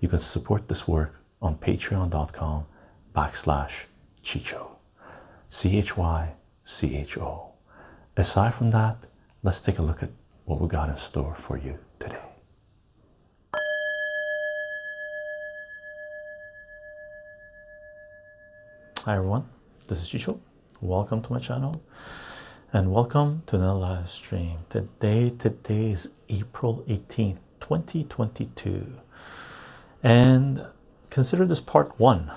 you can support this work on patreon.com backslash Chycho. C H Y C H O. Aside from that, let's take a look at what we got in store for you today. Hi everyone, this is Chycho. Welcome to my channel and welcome to another live stream. Today, today is April 18th, 2022. And consider this part one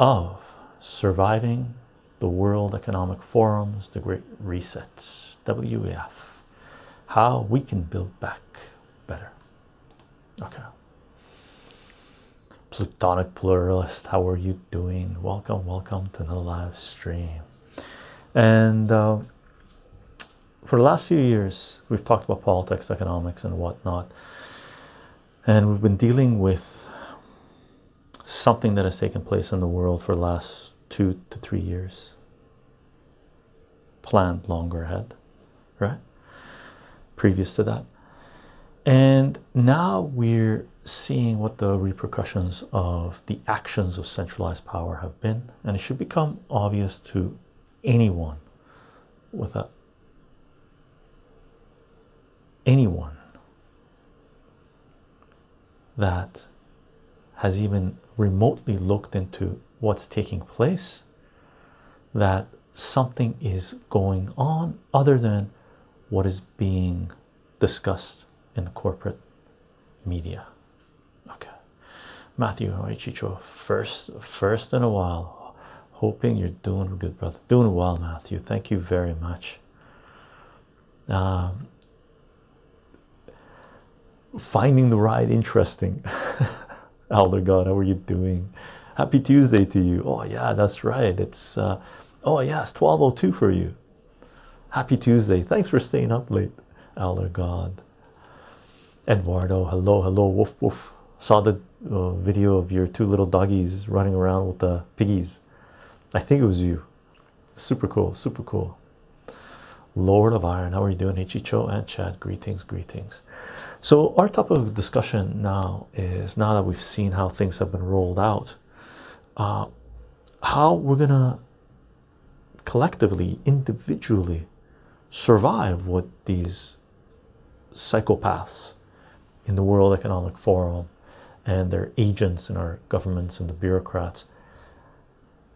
of surviving the World Economic Forum's The Great Resets, WEF, how we can build back better. Okay. Plutonic Pluralist, how are you doing? Welcome, welcome to the live stream. And uh, for the last few years, we've talked about politics, economics, and whatnot. And we've been dealing with something that has taken place in the world for the last two to three years, planned longer ahead, right? Previous to that. And now we're seeing what the repercussions of the actions of centralized power have been, and it should become obvious to anyone with a anyone that has even remotely looked into what's taking place that something is going on other than what is being discussed in the corporate media. Okay. Matthew Chycho, first first in a while. Hoping you're doing good brother. Doing well matthew. Thank you very much. Um, finding the ride interesting elder god how are you doing? Happy tuesday to you. Oh yeah that's right. It's uh, oh yeah it's 1202 for you. Happy tuesday. Thanks for staying up late elder god. Eduardo hello hello. Woof woof. Saw the uh, video of your two little doggies running around with the piggies. I think it was you. Super cool super cool. Lord of iron how are you doing? Ichicho and chad greetings greetings so our topic of discussion now is now that we've seen how things have been rolled out, uh, how we're gonna collectively, individually survive what these psychopaths in the World Economic Forum and their agents in our governments and the bureaucrats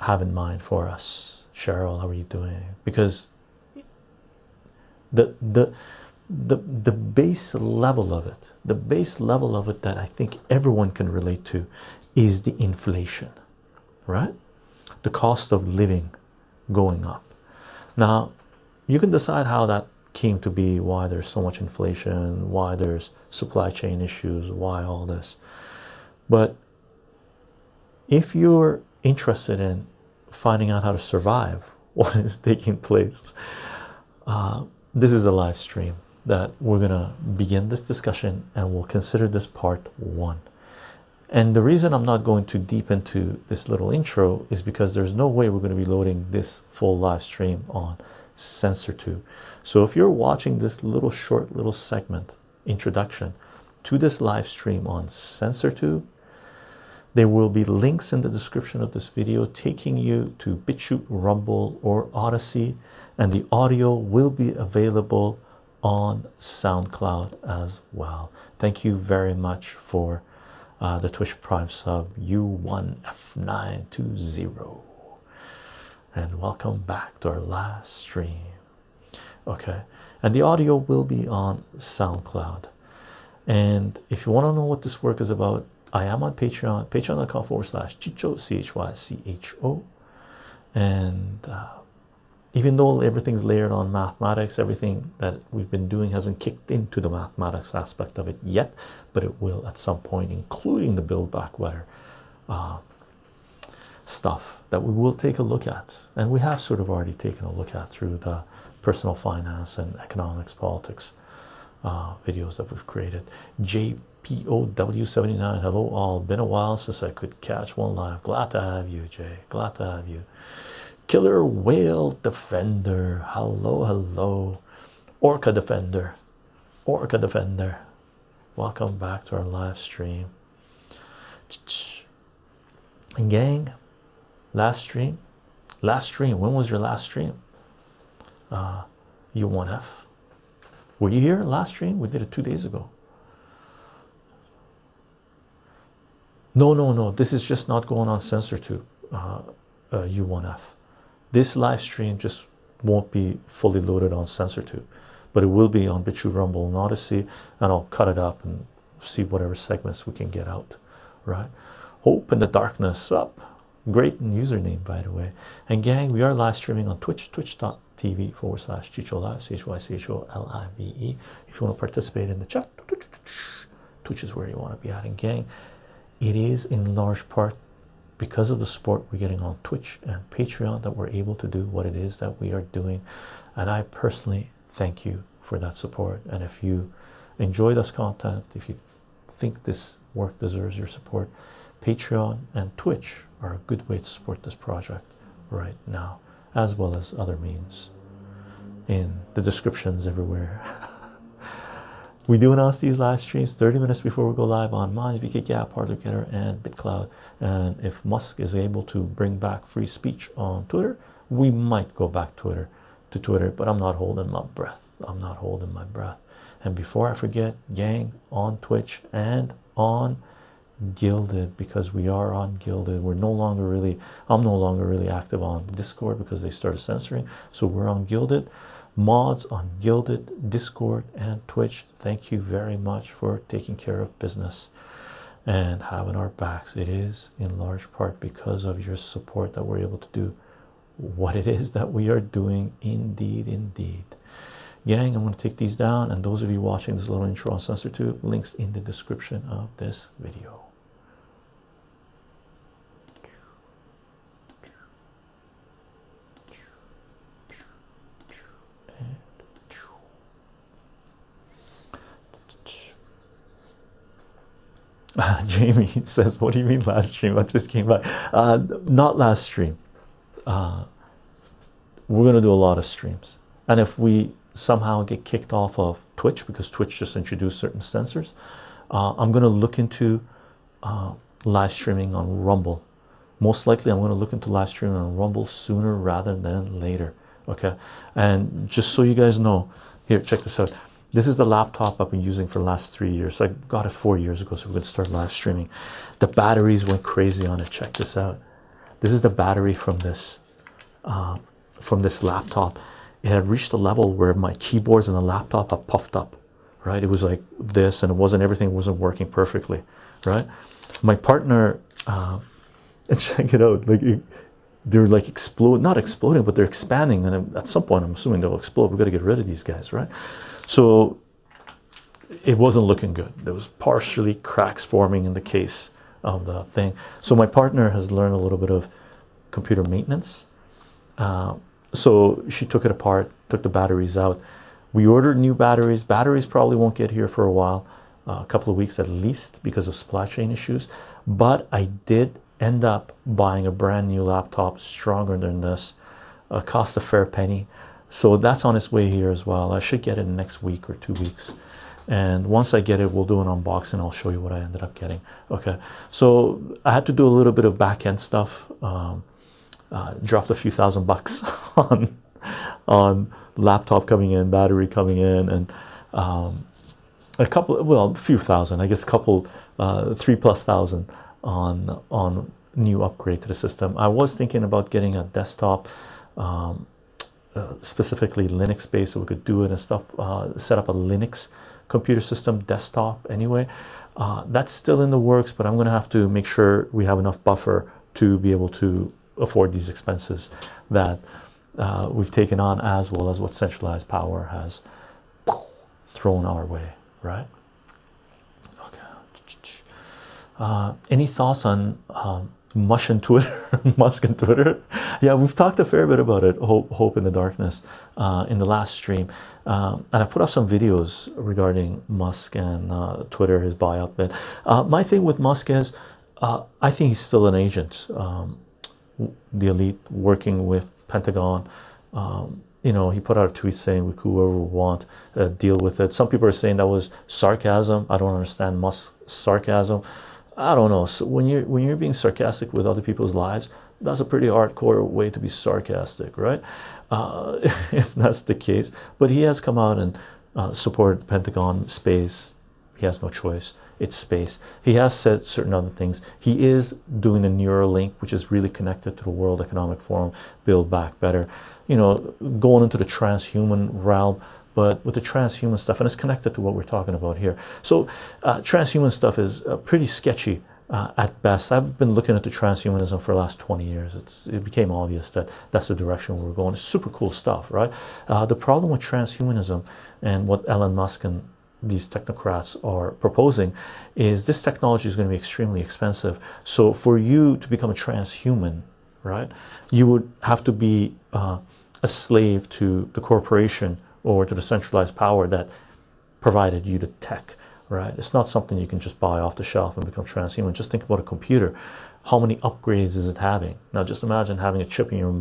have in mind for us. Cheryl, how are you doing? Because the the the the base level of it the base level of it that i think everyone can relate to is the inflation right? The cost of living going up. Now you can decide how that came to be why there's so much inflation why there's supply chain issues why all this. But if you're interested in finding out how to survive what is taking place uh, this is a live stream that we're going to begin this discussion and we'll consider this part one. And the reason I'm not going too deep into this little intro is because there's no way we're going to be loading this full live stream on CensorTube. So if you're watching this little short little segment introduction to this live stream on CensorTube, there will be links in the description of this video taking you to BitChute, Rumble, or Odysee, and the audio will be available on SoundCloud as well. Thank you very much for uh, the Twitch Prime sub U1F920. And welcome back to our last stream. Okay, and the audio will be on SoundCloud. And if you want to know what this work is about, I am on Patreon, patreon.com forward slash Chycho, C H Y C H O. And uh, even though everything's layered on mathematics, everything that we've been doing hasn't kicked into the mathematics aspect of it yet, but it will at some point, including the build back better uh, stuff that we will take a look at, and we have sort of already taken a look at through the personal finance and economics, politics uh, videos that we've created. JPOW79, hello all. Been a while since I could catch one live. Glad to have you, Jay. Glad to have you. Killer Whale Defender, hello, hello. Orca Defender, Orca Defender. Welcome back to our live stream. And gang, last stream, last stream. When was your last stream? Uh, U1F. Were you here last stream? We did it two days ago. No, no, no. This is just not going on CensorTube, uh, uh, U1F. This live stream just won't be fully loaded on CensorTube, but it will be on BitChute, Rumble, and Odysee, and I'll cut it up and see whatever segments we can get out. Right? Hope in the darkness up. Great username, by the way. And gang, we are live streaming on Twitch, twitch.tv forward slash Chycho Live, C H Y C H O L I V E. If you want to participate in the chat, Twitch is where you want to be at. And gang, it is in large part because of the support we're getting on Twitch and Patreon that we're able to do what it is that we are doing. And I personally thank you for that support. And if you enjoy this content, if you think this work deserves your support, Patreon and Twitch are a good way to support this project right now, as well as other means in the descriptions everywhere. we do announce these live streams 30 minutes before we go live on Minds, VK Gab, Hardly Gettr, and BitClout. And if Musk is able to bring back free speech on Twitter, we might go back Twitter to Twitter, but I'm not holding my breath. I'm not holding my breath. And before I forget, gang on Twitch and on Guilded because we are on Guilded. We're no longer really, I'm no longer really active on Discord because they started censoring. So we're on Guilded. Mods on Guilded, Discord, and Twitch. Thank you very much for taking care of business and having our backs. It is in large part because of your support that we're able to do what it is that we are doing. Indeed, indeed. Gang, I'm going to take these down, and those of you watching this little intro on CensorTube, links in the description of this video. Uh, Jamie says, "What do you mean last stream? I just came back. Uh, not last stream. Uh, we're gonna do a lot of streams, and if we somehow get kicked off of Twitch because Twitch just introduced certain censors, uh, I'm gonna look into uh, live streaming on Rumble. Most likely, I'm gonna look into live streaming on Rumble sooner rather than later. Okay, and just so you guys know, here, check this out." This is the laptop I've been using for the last three years. I got it four years ago, so we're going to start live streaming. The batteries went crazy on it. Check this out. This is the battery from this uh, from this laptop. It had reached a level where my keyboards and the laptop had puffed up. Right, it was like this, and it wasn't everything wasn't working perfectly. Right, my partner, uh, and check it out. Like it, they're like explode, not exploding, but they're expanding, and at some point, I'm assuming they'll explode. We've got to get rid of these guys, right? So it wasn't looking good. There was partially cracks forming in the case of the thing. So my partner has learned a little bit of computer maintenance. Uh, so she took it apart, took the batteries out. We ordered new batteries. Batteries probably won't get here for a while, uh, a couple of weeks at least, because of supply chain issues. But I did end up buying a brand new laptop, stronger than this, uh, cost a fair penny so that's on its way here as well. I should get it next week or two weeks. And once i get it we'll do an unboxing. I'll show you what i ended up getting. Okay. So i had to do a little bit of back end stuff. Um, uh, dropped a few thousand bucks on on laptop coming in battery coming in and um, a couple well a few thousand i guess a couple uh, three plus thousand on on new upgrade to the system. I was thinking about getting a desktop um, uh, specifically Linux based, so we could do it and stuff. Uh, set up a Linux computer system desktop anyway. Uh, that's still in the works, but I'm going to have to make sure we have enough buffer to be able to afford these expenses that uh, we've taken on, as well as what centralized power has thrown our way, right? Okay. Uh, any thoughts on um, Mush and Twitter, Musk and Twitter? Yeah, we've talked a fair bit about it. Hope, Hope in the Darkness uh, in the last stream, um, and I put up some videos regarding Musk and uh, Twitter, his buyout bid. Uh, my thing with Musk is, uh, I think he's still an agent. Um, the elite working with Pentagon. Um, you know, he put out a tweet saying we could whoever we want uh, deal with it. Some people are saying that was sarcasm. I don't understand Musk's sarcasm. I don't know. So when you're when you're being sarcastic with other people's lives, that's a pretty hardcore way to be sarcastic, right? Uh, if that's the case, but he has come out and uh, supported the Pentagon space. He has no choice its space. He has said certain other things. He is doing a Neuralink, which is really connected to the World Economic Forum, Build Back Better. You know, going into the transhuman realm, but with the transhuman stuff, and it's connected to what we're talking about here. So, uh, transhuman stuff is uh, pretty sketchy. Uh, at best, I've been looking at the transhumanism for the last 20 years. It's, it became obvious that that's the direction we're going. It's super cool stuff, right? Uh, the problem with transhumanism and what Elon Musk and these technocrats are proposing is this technology is going to be extremely expensive. So for you to become a transhuman, right, you would have to be uh, a slave to the corporation or to the centralized power that provided you the tech, right? It's not something you can just buy off the shelf and become transhuman. Just think about a computer how many upgrades is it having now just imagine having a chip in your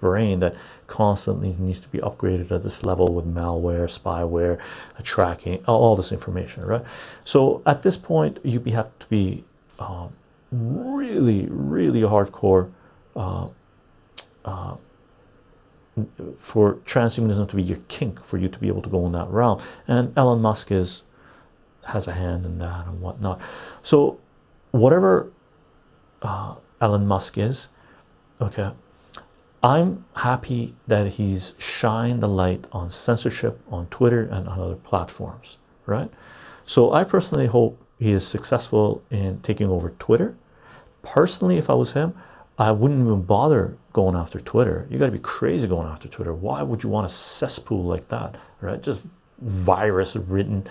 brain that constantly needs to be upgraded at this level with malware spyware tracking all this information right so at this point you have to be um, really really hardcore uh, uh, for transhumanism to be your kink for you to be able to go in that realm and Elon Musk is has a hand in that and whatnot so whatever uh, Elon Musk is. Okay, I'm happy that he's shined the light on censorship on Twitter and on other platforms, right? So I personally hope he is successful in taking over Twitter. Personally, if I was him, I wouldn't even bother going after Twitter. You got to be crazy going after Twitter. Why would you want a cesspool like that, right? Just virus written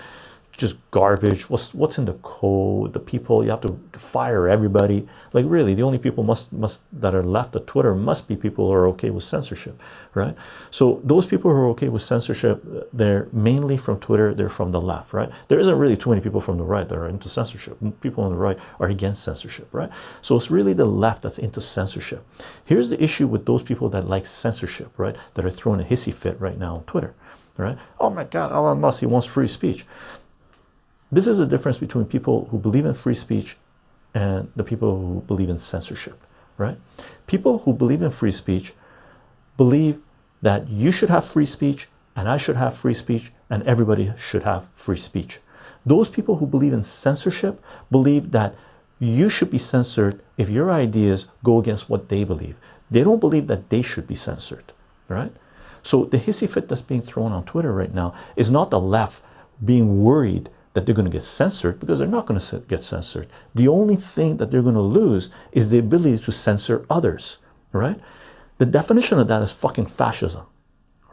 just garbage. What's what's in the code? The people you have to fire everybody. Like really the only people must must that are left at twitter must be people who are okay with censorship right? So those people who are okay with censorship they're mainly from twitter they're from the left right? There isn't really too many people from the right that are into censorship. People on the right are against censorship right? So it's really the left that's into censorship. Here's the issue with those people that like censorship right? That are throwing a hissy fit right now on twitter right? Oh my god Elon Musk he wants free speech this is the difference between people who believe in free speech and the people who believe in censorship, right? People who believe in free speech believe that you should have free speech and I should have free speech and everybody should have free speech. Those people who believe in censorship believe that you should be censored if your ideas go against what they believe. They don't believe that they should be censored, right? So the hissy fit that's being thrown on Twitter right now is not the left being worried that they're going to get censored because they're not going to get censored. The only thing that they're going to lose is the ability to censor others, right? The definition of that is fucking fascism,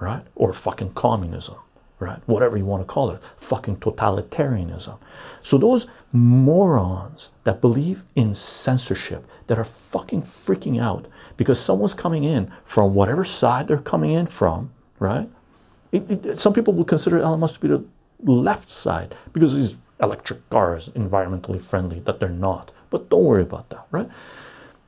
right? Or fucking communism, right? Whatever you want to call it, fucking totalitarianism. So those morons that believe in censorship that are fucking freaking out because someone's coming in from whatever side they're coming in from, right? It, it, some people would consider Elon Musk to be the left side because these electric cars environmentally friendly that they're not. But don't worry about that right?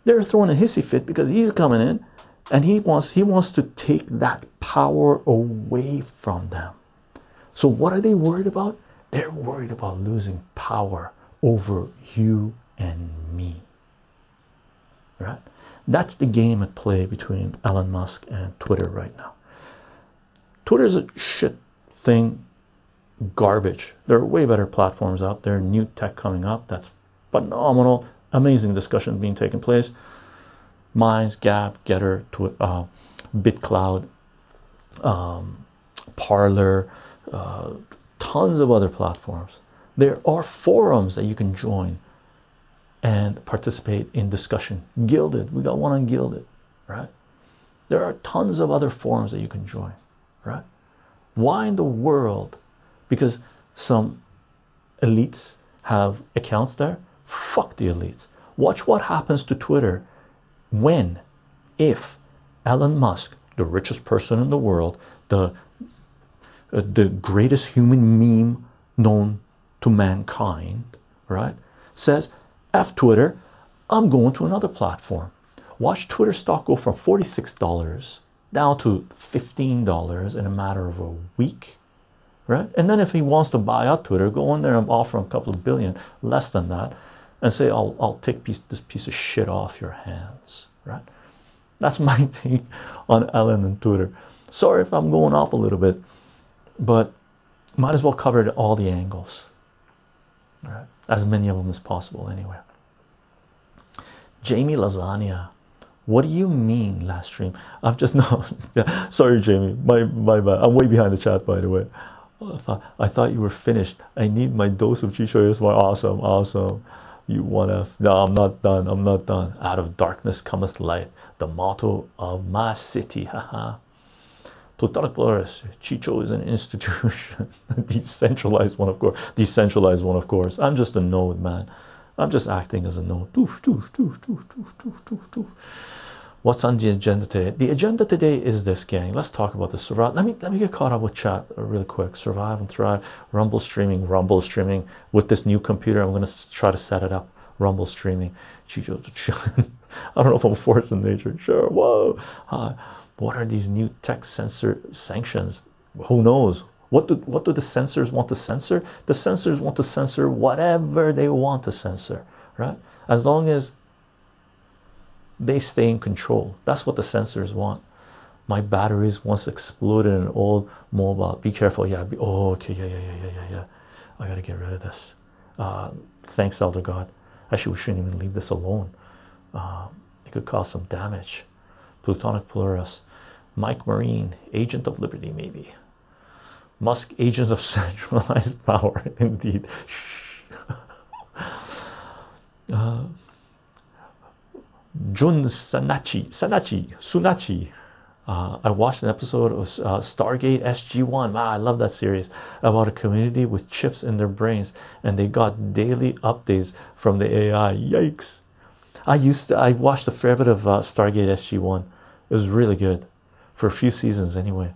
They're throwing a hissy fit because he's coming in and he wants he wants to take that power away from them. So what are they worried about? They're worried about losing power over you and me right? That's the game at play between Elon Musk and Twitter right now. Twitter's a shit thing garbage. There are way better platforms out there, new tech coming up that's phenomenal, amazing discussion being taken place. Minds, Gab, Gettr, Twi- uh, BitClout, um, Parler, uh, tons of other platforms. There are forums that you can join and participate in discussion. Guilded, we got one on Guilded, right? There are tons of other forums that you can join, right? Why in the world because some elites have accounts there Fuck the elites. Watch what happens to Twitter when, if Elon Musk, the richest person in the world, the uh, the greatest human meme known to mankind, right, says, F Twitter, I'm going to another platform. Watch Twitter stock go from $46 down to $15 in a matter of a week, right? And then if he wants to buy out Twitter, go in there and offer him a couple of billion, less than that, and say, I'll, I'll take piece, this piece of shit off your hands, right? That's my take on Ellen and Twitter. Sorry if I'm going off a little bit, but might as well cover all the angles, right? As many of them as possible, anyway. Jamie Lasagna, what do you mean last stream? I've just no, yeah, sorry, Jamie, my my bad. I'm way behind the chat, by the way. I thought, you were finished. I need my dose of Chycho ASMR. Awesome, awesome. You wanna? No, I'm not done. I'm not done. Out of darkness cometh light. The motto of my city. Haha. Plutonic Polaris. Chycho is an institution. Decentralized one, of course. Decentralized one, of course. I'm just a node, man. I'm just acting as a node. Doof, doof, doof, What's on the agenda today? The agenda today is this, gang. Let's talk about this. Let me let me get caught up with chat really quick. Survive and thrive. Rumble streaming. Rumble streaming with this new computer. I'm gonna try to set it up. Rumble streaming. I don't know if I'm forced in nature. Sure. Whoa. What are these new tech censor sanctions? Who knows? What do what do the censors want to censor? The censors want to censor whatever they want to censor, right? As long as they stay in control. That's what the censors want. My batteries once exploded in an old mobile. Be careful. Yeah. Be, oh, okay. Yeah, yeah, yeah, yeah, yeah, yeah. I gotta get rid of this. Uh, thanks, Elder God. Actually, we shouldn't even leave this alone. Uh, it could cause some damage. Plutonic Polaris. Mike Marine, agent of liberty, maybe. Musk, agent of centralized power, indeed. uh, Jun Sanachi, Sanachi, Sunachi. Uh, I watched an episode of uh, Stargate SG1. Wow, I love that series about a community with chips in their brains, and they got daily updates from the AI. Yikes! I used to, I watched a fair bit of uh, Stargate SG1. It was really good for a few seasons, anyway.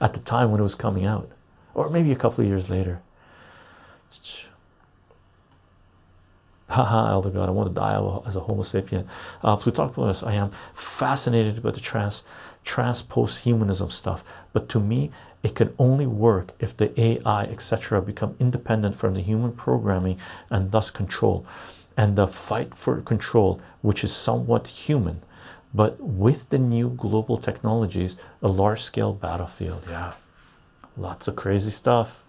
At the time when it was coming out, or maybe a couple of years later. Haha, Elder God, I want to die as a Homo sapien. Uh, Plutarchus, I am fascinated by the trans trans post-humanism stuff, but to me, it can only work if the AI, etc., become independent from the human programming and thus control. And the fight for control, which is somewhat human, but with the new global technologies, a large-scale battlefield. Yeah, lots of crazy stuff.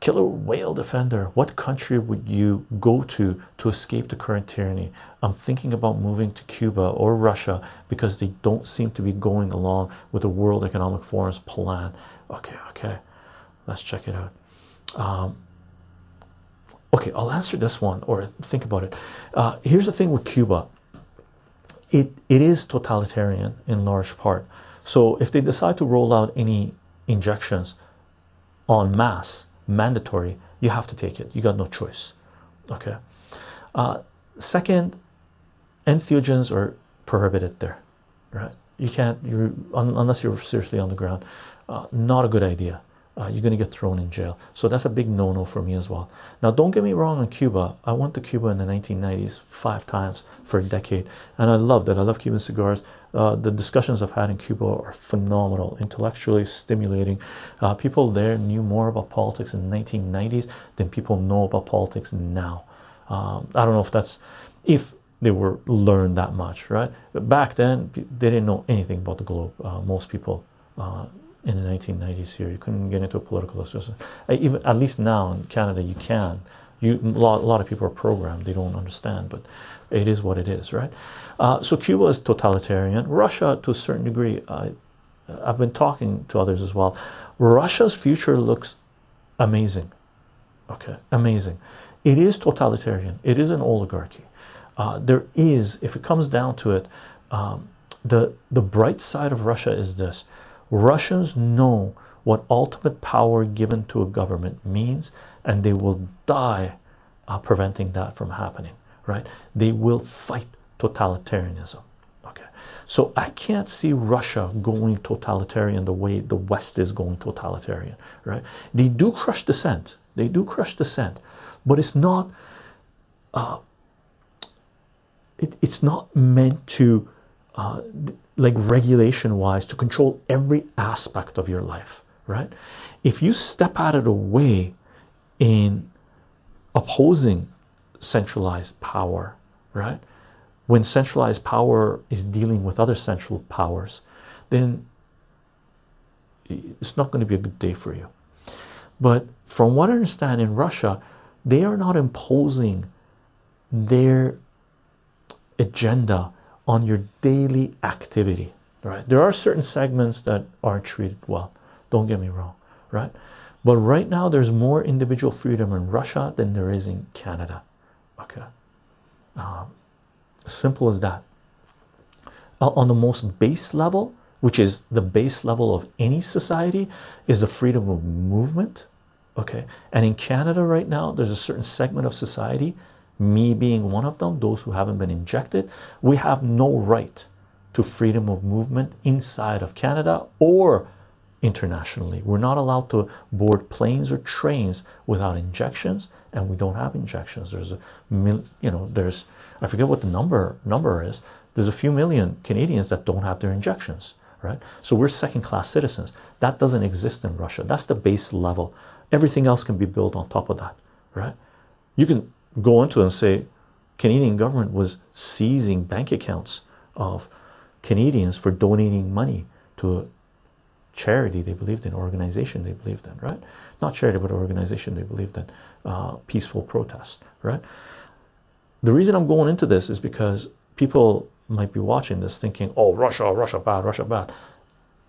Killer whale defender. What country would you go to to escape the current tyranny? I'm thinking about moving to Cuba or Russia because they don't seem to be going along with the World Economic Forum's plan. Okay, okay, let's check it out. Um, okay, I'll answer this one or think about it. Uh, here's the thing with Cuba it, it is totalitarian in large part. So if they decide to roll out any injections en masse, mandatory, you have to take it. You got no choice. Okay. Uh, second, entheogens are prohibited there, right? You can't, you unless you're seriously on the ground. Uh, not a good idea. Uh, you're going to get thrown in jail. So that's a big no no for me as well. Now, don't get me wrong on Cuba. I went to Cuba in the 1990s five times for a decade, and I loved it. I love Cuban cigars. Uh, the discussions I've had in Cuba are phenomenal, intellectually stimulating. Uh, people there knew more about politics in the 1990s than people know about politics now. Um, I don't know if that's if they were learned that much, right? But back then, they didn't know anything about the globe. Uh, most people uh, in the 1990s here. You couldn't get into a political. Uh, even at least now in Canada, you can. You a lot, a lot of people are programmed; they don't understand, but it is what it is, right? Uh, so Cuba is totalitarian. Russia, to a certain degree, I, I've been talking to others as well. Russia's future looks amazing. Okay, amazing. It is totalitarian. It is an oligarchy. Uh, there is, if it comes down to it, um, the the bright side of Russia is this: Russians know what ultimate power given to a government means, and they will die uh, preventing that from happening, right? They will fight totalitarianism. Okay, so I can't see Russia going totalitarian the way the West is going totalitarian, right? They do crush dissent, they do crush dissent, but it's not. Uh, it, it's not meant to, uh, like regulation wise, to control every aspect of your life, right? If you step out of the way in opposing centralized power, right? When centralized power is dealing with other central powers, then it's not going to be a good day for you. But from what I understand in Russia, they are not imposing their agenda on your daily activity, right? There are certain segments that aren't treated well, don't get me wrong, right? But right now, there's more individual freedom in Russia than there is in Canada. Okay, um, simple as that. Uh, on the most base level, which is the base level of any society, is the freedom of movement. Okay, and in Canada right now, there's a certain segment of society, me being one of them, those who haven't been injected, we have no right to freedom of movement inside of Canada or internationally. We're not allowed to board planes or trains without injections, and we don't have injections. There's a mil, you know, there's I forget what the number number is. There's a few million Canadians that don't have their injections, right? So we're second class citizens. That doesn't exist in Russia. That's the base level. Everything else can be built on top of that, right? You can go into and say Canadian government was seizing bank accounts of Canadians for donating money to a charity they believed in, organization they believed in, right? Not charity, but organization they believed in, uh, peaceful protest, right? The reason I'm going into this is because people might be watching this thinking, oh, Russia, Russia bad, Russia bad.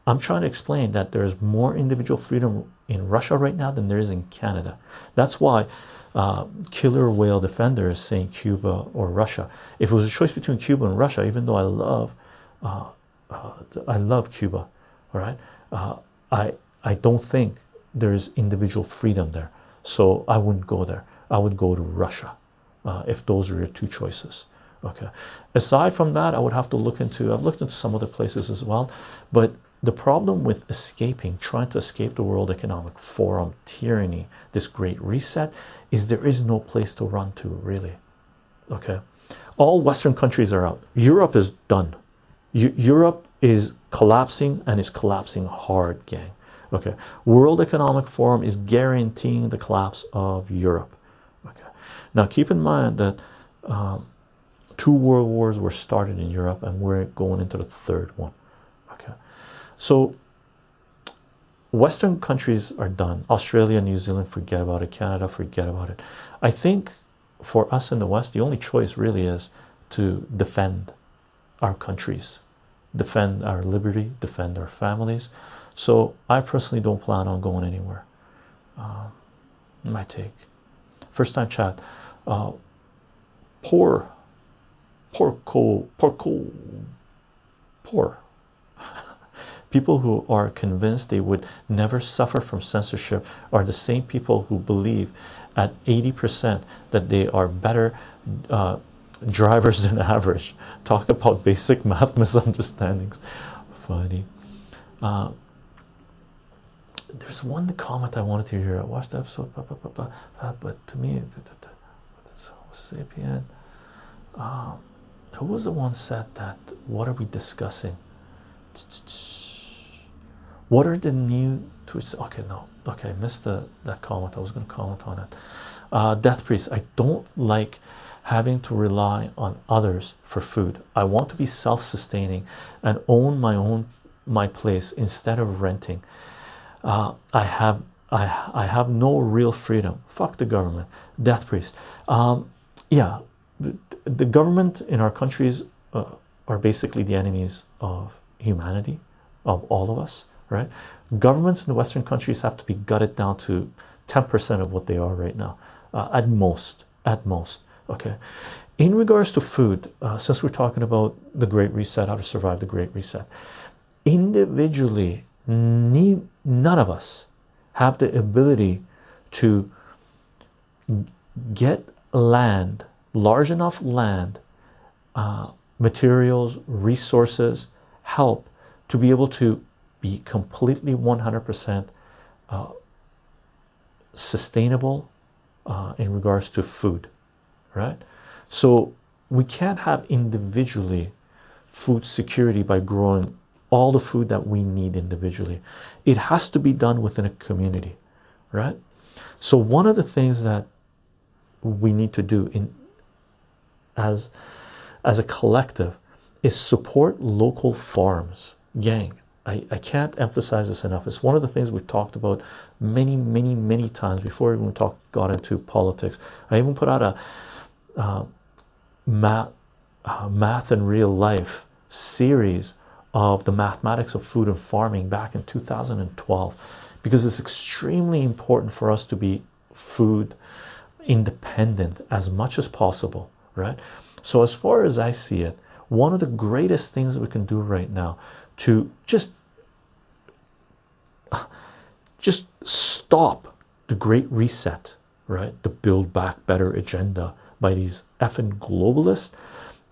I'm trying to explain that there's more individual freedom in Russia right now than there is in Canada. That's why uh, killer whale defender is saying Cuba or Russia. If it was a choice between Cuba and Russia, even though I love, uh, uh, I love Cuba, all right, uh, I I don't think there's individual freedom there. So I wouldn't go there. I would go to Russia uh, if those are your two choices. Okay. Aside from that, I would have to look into. I've looked into some other places as well, but the problem with escaping, trying to escape the World Economic Forum tyranny, this great reset, is there is no place to run to, really. Okay. All Western countries are out. Europe is done. U Europe is collapsing and is collapsing hard, gang. Okay. World Economic Forum is guaranteeing the collapse of Europe. Okay. Now, keep in mind that um, two world wars were started in Europe and we're going into the third one. So Western countries are done. Australia, New Zealand, forget about it. Canada, forget about it. I think for us in the West, the only choice really is to defend our countries, defend our liberty, defend our families. So I personally don't plan on going anywhere. Uh, my take. First time chat. Uh, poor, poor, poor, poor, poor. People who are convinced they would never suffer from censorship are the same people who believe at 80% that they are better uh, drivers than average. Talk about basic math misunderstandings. Funny. Uh, there's one comment I wanted to hear. I watched the episode, but to me, sapien. Um, who was the one said that? What are we discussing? What are the new twists? Okay, no, okay, I missed the, that comment. I was going to comment on it. Uh, Death Priest, I don't like having to rely on others for food. I want to be self-sustaining and own my own my place instead of renting. Uh, I have I I have no real freedom. Fuck the government. Death Priest. Um, yeah, the, the, government in our countries uh, are basically the enemies of humanity, of all of us right? Governments in the Western countries have to be gutted down to 10% of what they are right now, uh, at most, at most. Okay. In regards to food, uh, since we're talking about the Great Reset, how to survive the Great Reset, individually, need, none of us have the ability to get land, large enough land, uh, materials, resources help to be able to be completely 100% uh, sustainable uh, in regards to food, right? So we can't have individually food security by growing all the food that we need individually. It has to be done within a community, right? So one of the things that we need to do in as as a collective is support local farms. Gang, I, I can't emphasize this enough. It's one of the things we've talked about many, many, many times before we even talk got into politics. I even put out a uh, math, uh, math and real life series of the mathematics of food and farming back in 2012 because it's extremely important for us to be food independent as much as possible, right? So, as far as I see it, one of the greatest things that we can do right now to just just stop the great reset, right? The build back better agenda by these effing globalists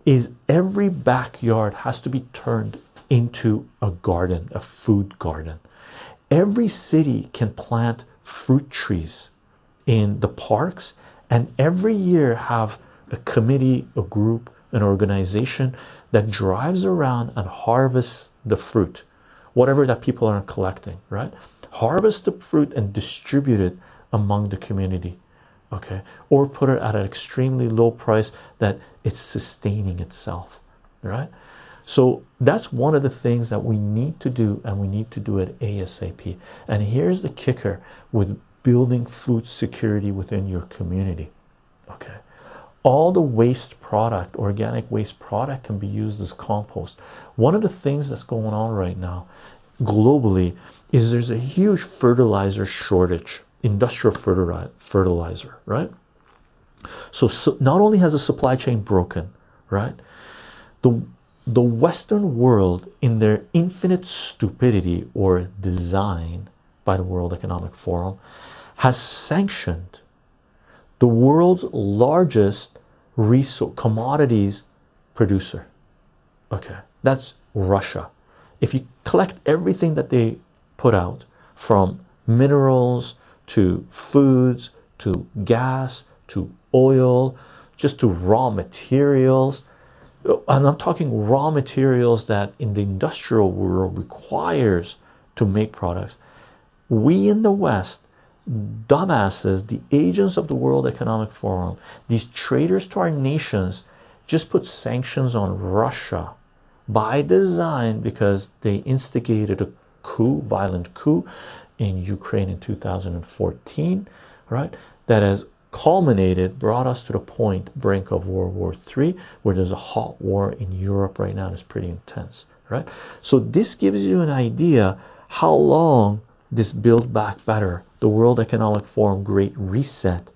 is every backyard has to be turned into a garden, a food garden. Every city can plant fruit trees in the parks and every year have a committee, a group, an organization that drives around and harvests the fruit, whatever that people are collecting, right? Harvest the fruit and distribute it among the community, okay? Or put it at an extremely low price that it's sustaining itself, right? So that's one of the things that we need to do, and we need to do it ASAP. And here's the kicker with building food security within your community. Okay, all the waste product, organic waste product, can be used as compost. One of the things that's going on right now globally is there's a huge fertilizer shortage, industrial fertilizer, right? So, so not only has the supply chain broken, right? The the Western world, in their infinite stupidity or design by the World Economic Forum, has sanctioned the world's largest resource commodities producer. Okay, that's Russia. If you collect everything that they put out from minerals to foods to gas to oil, just to raw materials, and I'm talking raw materials that in the industrial world requires to make products. We in the West, dumbasses, the agents of the World Economic Forum, these traitors to our nations, just put sanctions on Russia by design because they instigated a coup, violent coup in Ukraine in 2014, right? That has culminated, brought us to the point brink of World War III, where there's a hot war in Europe right now. It's pretty intense, right? So this gives you an idea how long this build back better, the World Economic Forum Great Reset,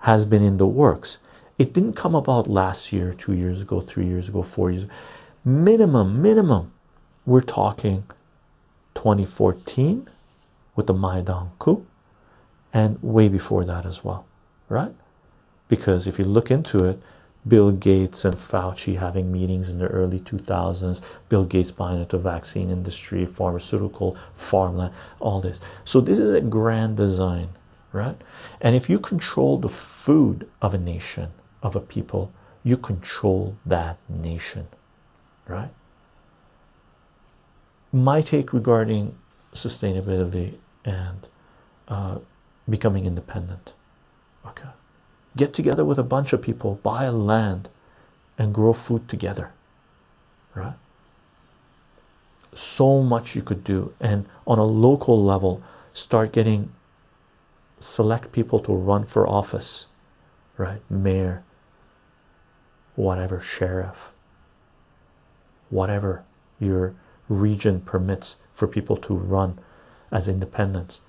has been in the works. It didn't come about last year, two years ago, three years ago, four years. Ago. Minimum, minimum, we're talking 2014 with the Maidan coup, and way before that as well right? Because if you look into it, Bill Gates and Fauci having meetings in the early 2000s, Bill Gates buying into the vaccine industry, pharmaceutical, farmland, all this. So this is a grand design, right? And if you control the food of a nation, of a people, you control that nation, right? My take regarding sustainability and uh, becoming independent Okay. Get together with a bunch of people, buy land, and grow food together. Right? So much you could do, and on a local level, start getting select people to run for office, right? Mayor, whatever, sheriff, whatever your region permits for people to run as independents.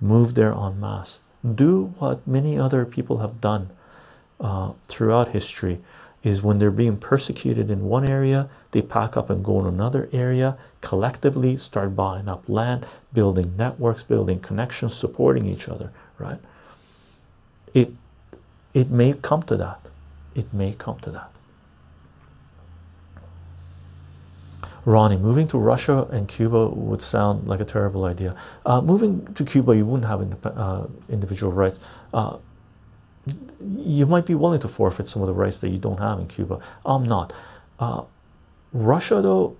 Move there en masse do what many other people have done uh, throughout history is when they're being persecuted in one area they pack up and go in another area collectively start buying up land building networks building connections supporting each other right it it may come to that. It may come to that. Ronnie, moving to Russia and Cuba would sound like a terrible idea. Uh, moving to Cuba, you wouldn't have uh, individual rights. Uh, you might be willing to forfeit some of the rights that you don't have in Cuba. I'm not. Uh, Russia, though,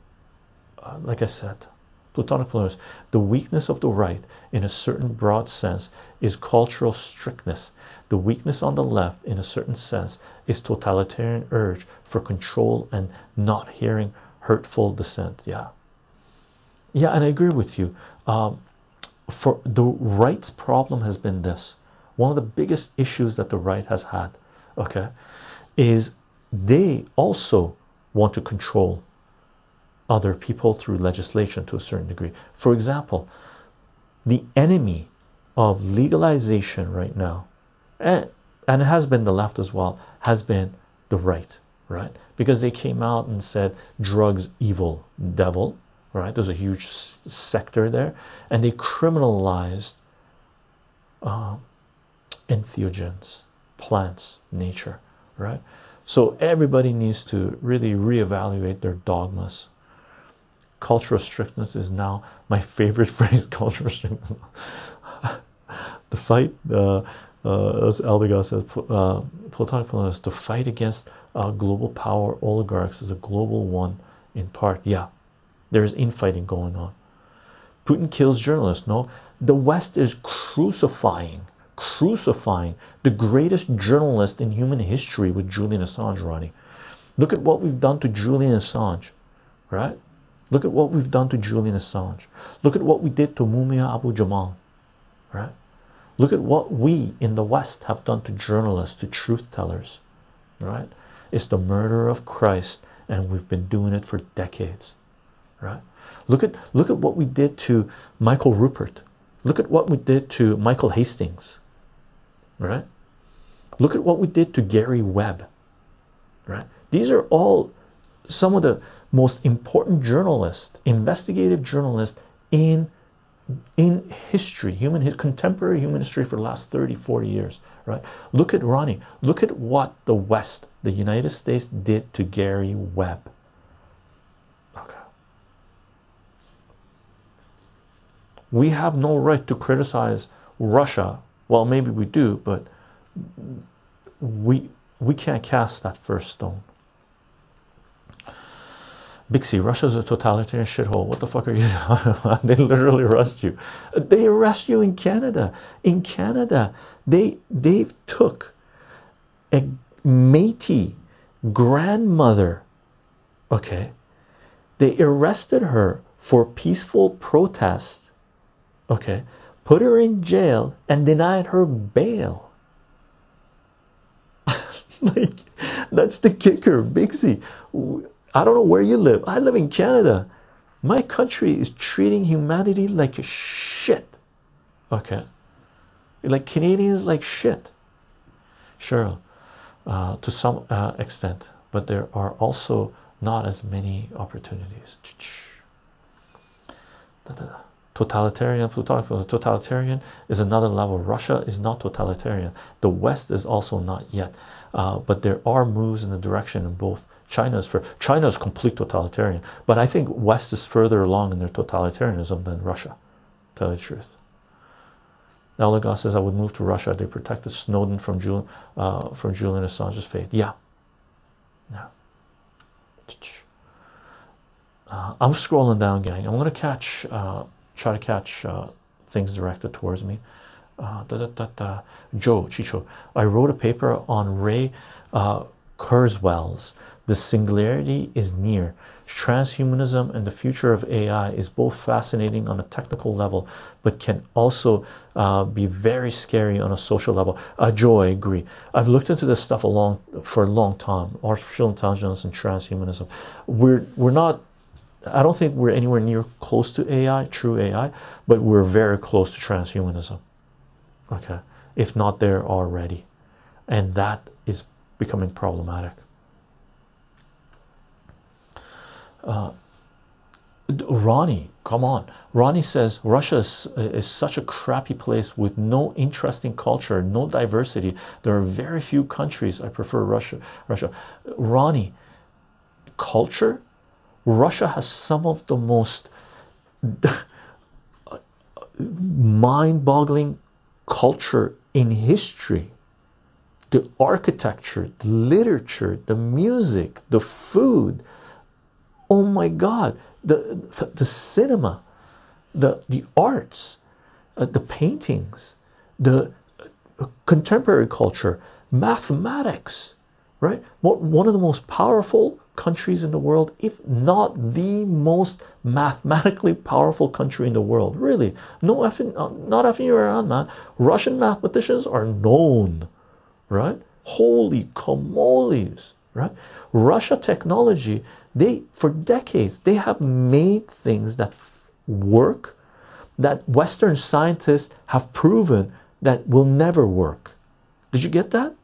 uh, like I said, Platonic Pluralist, the weakness of the right, in a certain broad sense, is cultural strictness. The weakness on the left, in a certain sense, is totalitarian urge for control and not hearing hurtful dissent. Yeah. Yeah, and I agree with you. Um, for the right's problem has been this one of the biggest issues that the right has had, okay, is they also want to control other people through legislation to a certain degree. For example, the enemy of legalization right now, and, and it has been the left as well, has been the right, right? Because they came out and said drugs evil devil, right? There's a huge sector there, and they criminalized um, entheogens, plants, nature, right? So everybody needs to really reevaluate their dogmas. Cultural strictness is now my favorite phrase. Cultural strictness. the fight, uh, uh, as Eldegoss says, uh, Platonic Polonus, to fight against uh, global power oligarchs is a global one in part. Yeah, there's infighting going on. Putin kills journalists. No, the West is crucifying crucifying the greatest journalist in human history with Julian Assange, Ronnie. Look at what we've done to Julian Assange, right? Look at what we've done to Julian Assange. Look at what we did to Mumia Abu Jamal, right? Look at what we in the West have done to journalists, to truth tellers, right? It's the murder of Christ, and we've been doing it for decades, right? Look at look at what we did to Michael Ruppert. Look at what we did to Michael Hastings, right? Look at what we did to Gary Webb, right? These are all some of the most important journalists, investigative journalists in in history, human contemporary human history for the last 30, 40 years, right? Look at Ronnie. Look at what the West, the United States, did to Gary Webb. Okay. We have no right to criticize Russia well, maybe we do, but we we can't cast that first stone. Bixie, Russia's a totalitarian shithole. What the fuck are you? they literally arrest you. They arrest you in Canada. In Canada, they they took a Métis grandmother. Okay, they arrested her for peaceful protest. Okay, put her in jail and denied her bail. like that's the kicker, Bixie. I don't know where you live. I live in Canada. My country is treating humanity like a shit. Okay, like Canadians like shit. Sure, uh, to some uh, extent, but there are also not as many opportunities. Totalitarian plutonic totalitarian is another level. Russia is not totalitarian. The west is also not yet. Uh, but there are moves in the direction in both. China is for china is complete totalitarian. But i think west is further along in their totalitarianism than russia tell you the truth Elagos says I would move to Russia. They protected Snowden from Julian uh, from Julian Assange's fate. Yeah, yeah. Uh, I'm scrolling down, gang. I'm gonna catch uh, try to catch uh, things directed towards me. Uh, da, da, da, Joe Chycho, I wrote a paper on Ray uh, Kurzweil's The Singularity is Near. Transhumanism and the future of AI is both fascinating on a technical level, but can also uh, be very scary on a social level. Uh, Joe, I agree. I've looked into this stuff a long for a long time. Artificial intelligence and transhumanism. We're we're not I don't think we're anywhere near close to AI, true AI, but we're very close to transhumanism. Okay, if not there already, and that is becoming problematic. Uh, Ronnie, Come on. Ronnie says Russia is, is, such a crappy place with no interesting culture, no diversity. There are very few countries I prefer Russia. Russia. Ronnie, culture? Russia has some of the most mind-boggling culture in history. The architecture, the literature, the music, the food. Oh my god the the cinema, the the arts, uh, the paintings, the uh, contemporary culture, mathematics, right? One of the most powerful countries in the world, if not the most mathematically powerful country in the world. Really, no effing, uh, not effing around, man. Russian mathematicians are known, right? Holy camoles, right? Russia technology they for decades they have made things that work that western scientists have proven that will never work. Did you get that?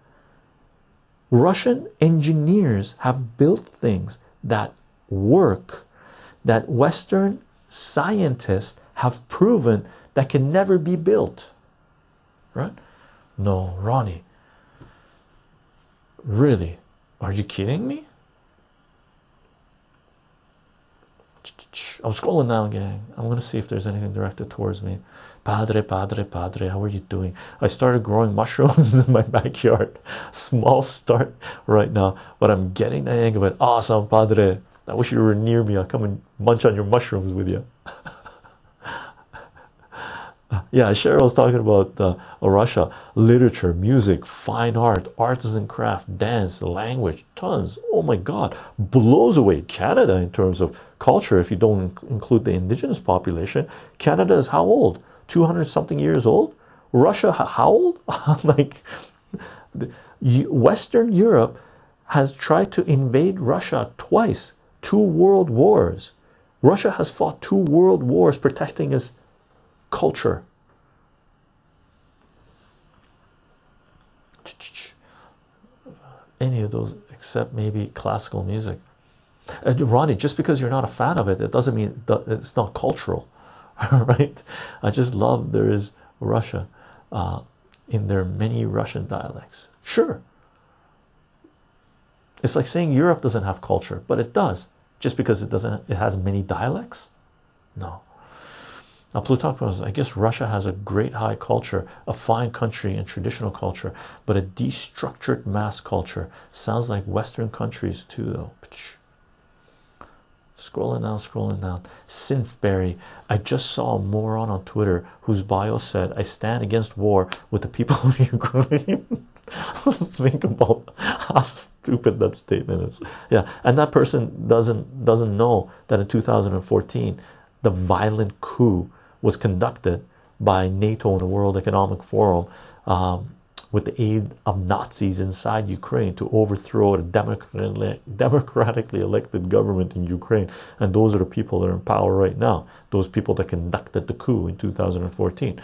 Russian engineers have built things that work that western scientists have proven that can never be built. Right? No ronnie. Really? Are you kidding me I'm scrolling down, gang. I'm gonna see if there's anything directed towards me. Padre, padre, padre, how are you doing? I started growing mushrooms in my backyard. Small start right now, but I'm getting the hang of it. Awesome, padre. I wish you were near me. I'll come and munch on your mushrooms with you. yeah, Cheryl's talking about uh, Russia literature, music, fine art, artisan craft, dance, language, tons. Oh my god, blows away Canada in terms of culture if you don't include the indigenous population. Canada is how old? 200 something years old. Russia, how old? like Western Europe has tried to invade Russia twice, two world wars. Russia has fought two world wars protecting its culture. Any of those except maybe classical music. Uh, Ronnie, just because you're not a fan of it, it doesn't mean it's not cultural, right? I just love there is Russia uh, in their many Russian dialects. Sure, it's like saying Europe doesn't have culture, but it does. Just because it doesn't, it has many dialects. No. Now, Plutarch was, I guess Russia has a great high culture, a fine country and traditional culture, but a destructured mass culture. Sounds like Western countries too, though. Scrolling down, scrolling down. Synthberry. I just saw a moron on Twitter whose bio said, I stand against war with the people of Ukraine. Think about how stupid that statement is. Yeah, and that person doesn't doesn't know that in 2014 the violent coup was conducted by NATO and the World Economic Forum um, with the aid of Nazis inside Ukraine to overthrow a democratically, democratically elected government in Ukraine. And those are the people that are in power right now, those people that conducted the coup in 2014.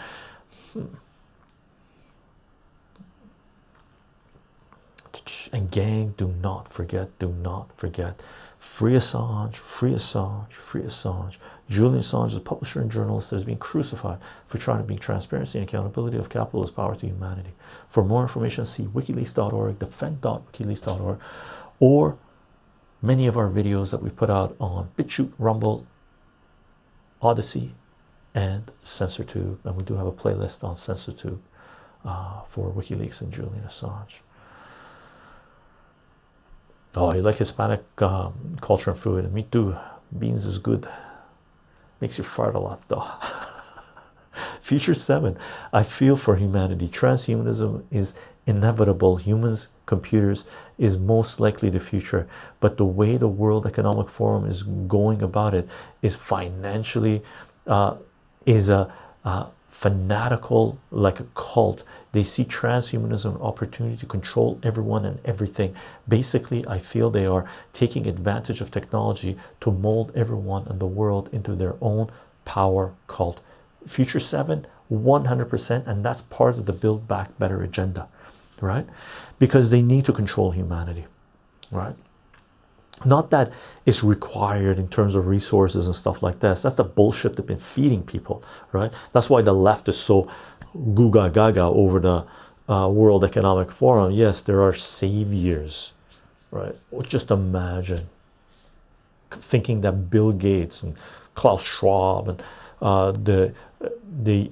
And gang, do not forget, do not forget Free Assange, free Assange, free Assange. Julian Assange is a publisher and journalist has been crucified for trying to bring transparency and accountability of capitalist power to humanity. For more information, see wikileaks.org, defend.wikileaks.org, or many of our videos that we put out on BitChute, Rumble, Odysee, and CensorTube. And we do have a playlist on CensorTube uh, for WikiLeaks and Julian Assange. Oh, you like Hispanic um, culture and food? Me too. Beans is good. Makes you fart a lot though. Future 7. I feel for humanity. Transhumanism is inevitable. Humans, computers is most likely the future. But the way the World Economic Forum is going about it is financially, uh, is a, a fanatical, like a cult. They see transhumanism an opportunity to control everyone and everything. Basically, I feel they are taking advantage of technology to mold everyone and the world into their own power cult. Future 7, 100%, and that's part of the Build Back Better agenda, right? Because they need to control humanity, right? Not that it's required in terms of resources and stuff like this. That's the bullshit they've been feeding people, right? That's why the left is so guga gaga over the uh, World Economic Forum. Yes, there are saviors, right? Just imagine thinking that Bill Gates and Klaus Schwab and uh, the the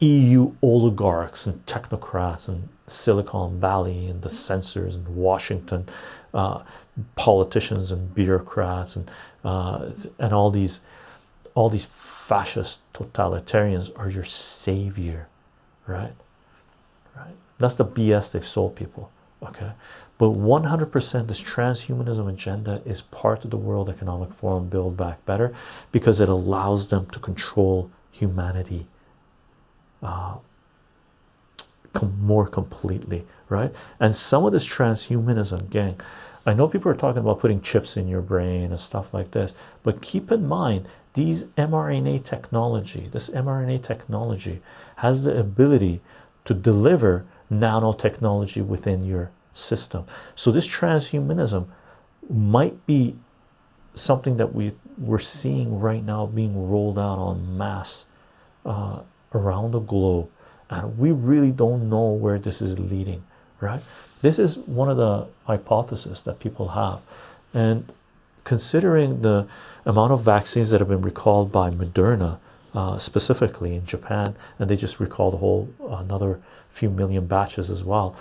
EU oligarchs and technocrats and Silicon Valley and the censors and Washington uh, politicians and bureaucrats and uh, and all these all these fascist totalitarians are your savior, right? Right. That's the BS they've sold people. Okay, but 100% this transhumanism agenda is part of the World Economic Forum Build Back Better because it allows them to control humanity uh, com more completely, right? And some of this transhumanism, gang, I know people are talking about putting chips in your brain and stuff like this, but keep in mind these mRNA technology, this mRNA technology has the ability to deliver nanotechnology within your system. So this transhumanism might be something that we we're seeing right now being rolled out on mass uh, around the globe, and we really don't know where this is leading. Right? This is one of the hypotheses that people have, and considering the amount of vaccines that have been recalled by Moderna. Uh, specifically in Japan, and they just recalled a whole another few million batches as well.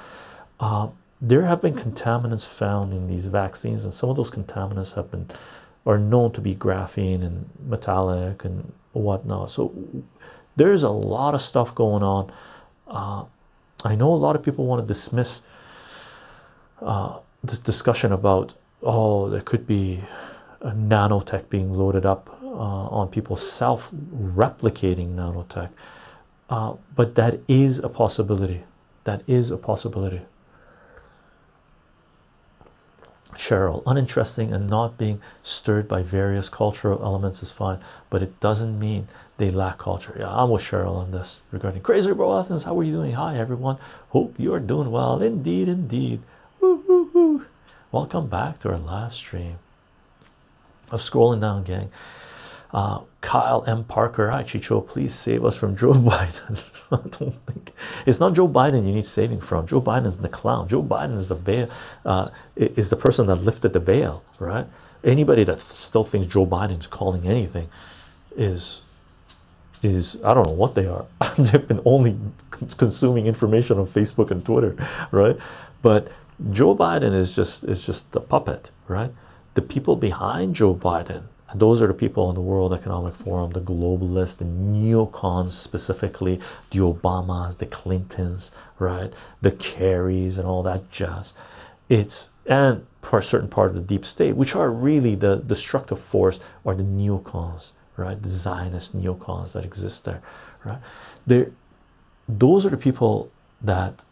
Uh, there have been contaminants found in these vaccines, and some of those contaminants have been are known to be graphene and metallic and whatnot. So there's a lot of stuff going on. Uh, I know a lot of people want to dismiss uh, this discussion about oh, there could be a nanotech being loaded up uh, on people self-replicating nanotech, uh, but that is a possibility. That is a possibility. Cheryl, uninteresting and not being stirred by various cultural elements is fine, but it doesn't mean they lack culture. Yeah, I'm with Cheryl on this regarding crazy bro Athens. How are you doing? Hi everyone. Hope you are doing well. Indeed, indeed. Welcome back to our live stream. I'm scrolling down, gang. Uh, Kyle M. Parker, hi Chycho, please save us from Joe Biden. I don't think it's not Joe Biden you need saving from. Joe Biden is the clown. Joe Biden is the veil, uh, is the person that lifted the veil, right? Anybody that still thinks Joe Biden is calling anything is is I don't know what they are. They've been only consuming information on Facebook and Twitter, right? But Joe Biden is just is just the puppet, right? The people behind Joe Biden and those are the people in the World Economic Forum, the globalists, the neocons specifically, the Obamas, the Clintons, right, the Kerrys, and all that jazz. It's and for a certain part of the deep state, which are really the destructive force, are the neocons, right, the Zionist neocons that exist there, right. There, those are the people that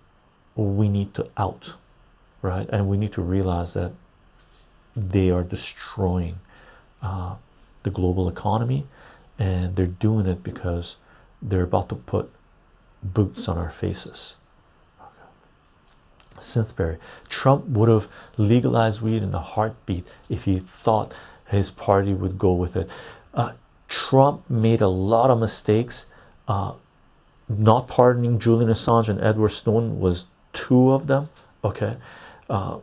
we need to out, right, and we need to realize that they are destroying uh, the global economy, and they're doing it because they're about to put boots on our faces. Okay. Synthberry, Trump would have legalized weed in a heartbeat if he thought his party would go with it. Uh, Trump made a lot of mistakes. Uh, not pardoning Julian Assange and Edward Snowden was two of them. Okay, uh,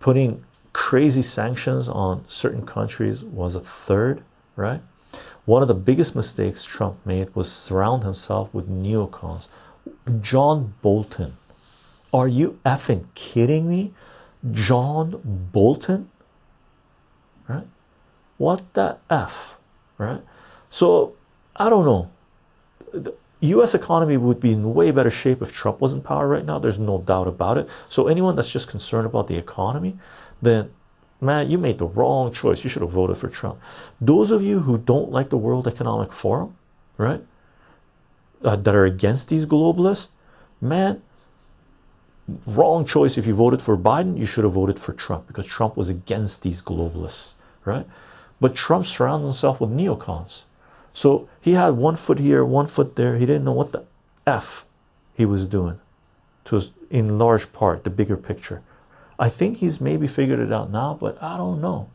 putting crazy sanctions on certain countries was a third, right? One of the biggest mistakes Trump made was surround himself with neocons. John Bolton. Are you effing kidding me? John Bolton? Right? What the F? Right? So, I don't know. US economy would be in way better shape if Trump was in power right now. There's no doubt about it. So, anyone that's just concerned about the economy, then man, you made the wrong choice. You should have voted for Trump. Those of you who don't like the World Economic Forum, right, uh, that are against these globalists, man, wrong choice. If you voted for Biden, you should have voted for Trump because Trump was against these globalists, right? But Trump surrounded himself with neocons. So he had one foot here, one foot there. He didn't know what the F he was doing to in large part the bigger picture I think he's maybe figured it out now, but I don't know.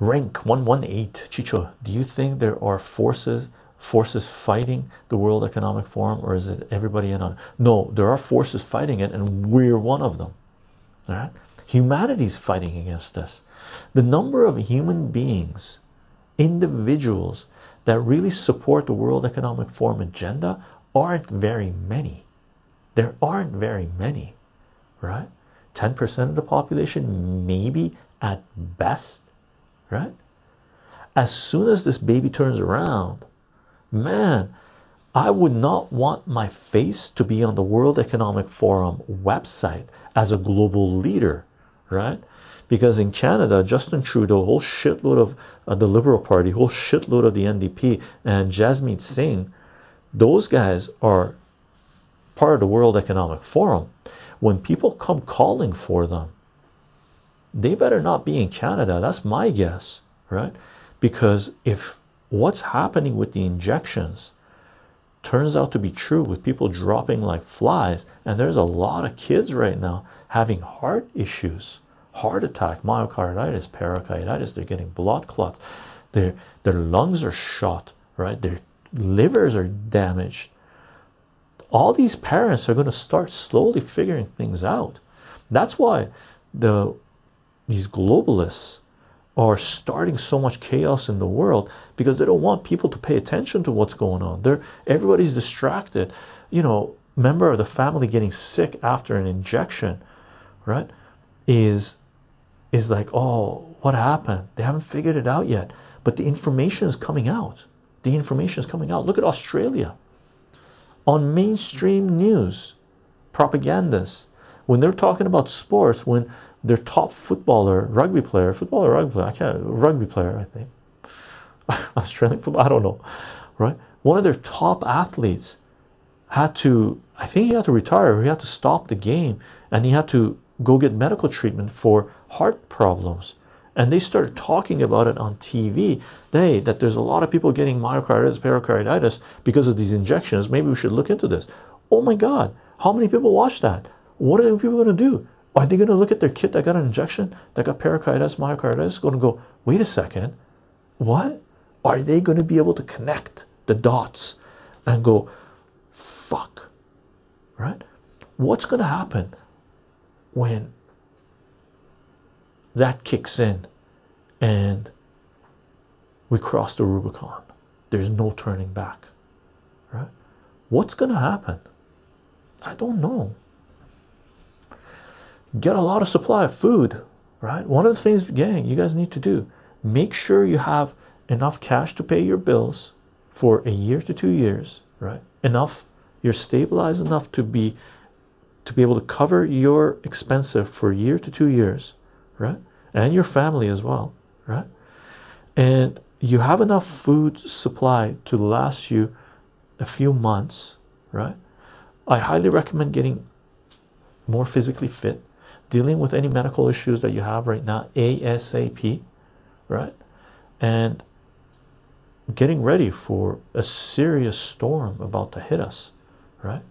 Rank 118 Chycho, do you think there are forces forces fighting the World Economic Forum or is it everybody in on? it? No, there are forces fighting it and we're one of them. All right? Humanity's fighting against this. The number of human beings, individuals that really support the World Economic Forum agenda aren't very many. There aren't very many, right? 10% of the population, maybe at best, right? As soon as this baby turns around, man, I would not want my face to be on the World Economic Forum website as a global leader, right? Because in Canada, Justin Trudeau, whole shitload of uh, the Liberal Party, whole shitload of the NDP, and Jagmeet Singh, those guys are part of the World Economic Forum. When people come calling for them, they better not be in Canada. That's my guess, right? Because if what's happening with the injections turns out to be true with people dropping like flies, and there's a lot of kids right now having heart issues, heart attack, myocarditis, pericarditis, they're getting blood clots, their their lungs are shot, right? Their livers are damaged. All these parents are going to start slowly figuring things out. That's why the these globalists are starting so much chaos in the world because they don't want people to pay attention to what's going on. They're everybody's distracted. You know, member of the family getting sick after an injection, right? Is is like, oh, what happened? They haven't figured it out yet. But the information is coming out. The information is coming out. Look at Australia. On mainstream news, propagandists, when they're talking about sports, when their top footballer, rugby player, footballer, rugby player, I can't, rugby player, I think, Australian football, I don't know, right? One of their top athletes had to, I think he had to retire, he had to stop the game, and he had to go get medical treatment for heart problems. And they started talking about it on TV. They that there's a lot of people getting myocarditis, pericarditis because of these injections. Maybe we should look into this. Oh my God, how many people watch that? What are people going to do? Are they going to look at their kid that got an injection, that got pericarditis, myocarditis, going to go, wait a second, what? Are they going to be able to connect the dots and go, fuck, right? What's going to happen when that kicks in and we cross the Rubicon? There's no turning back, right? What's going to happen? I don't know get a lot of supply of food, right? One of the things, gang, you guys need to do make sure you have enough cash to pay your bills for a year to two years, right? Enough, you're stabilized enough to be to be able to cover your expensive for a year to two years, right? And your family as well, right? And you have enough food supply to last you a few months, right? I highly recommend getting more physically fit dealing with any medical issues that you have right now ASAP, right? And getting ready for a serious storm about to hit us, right?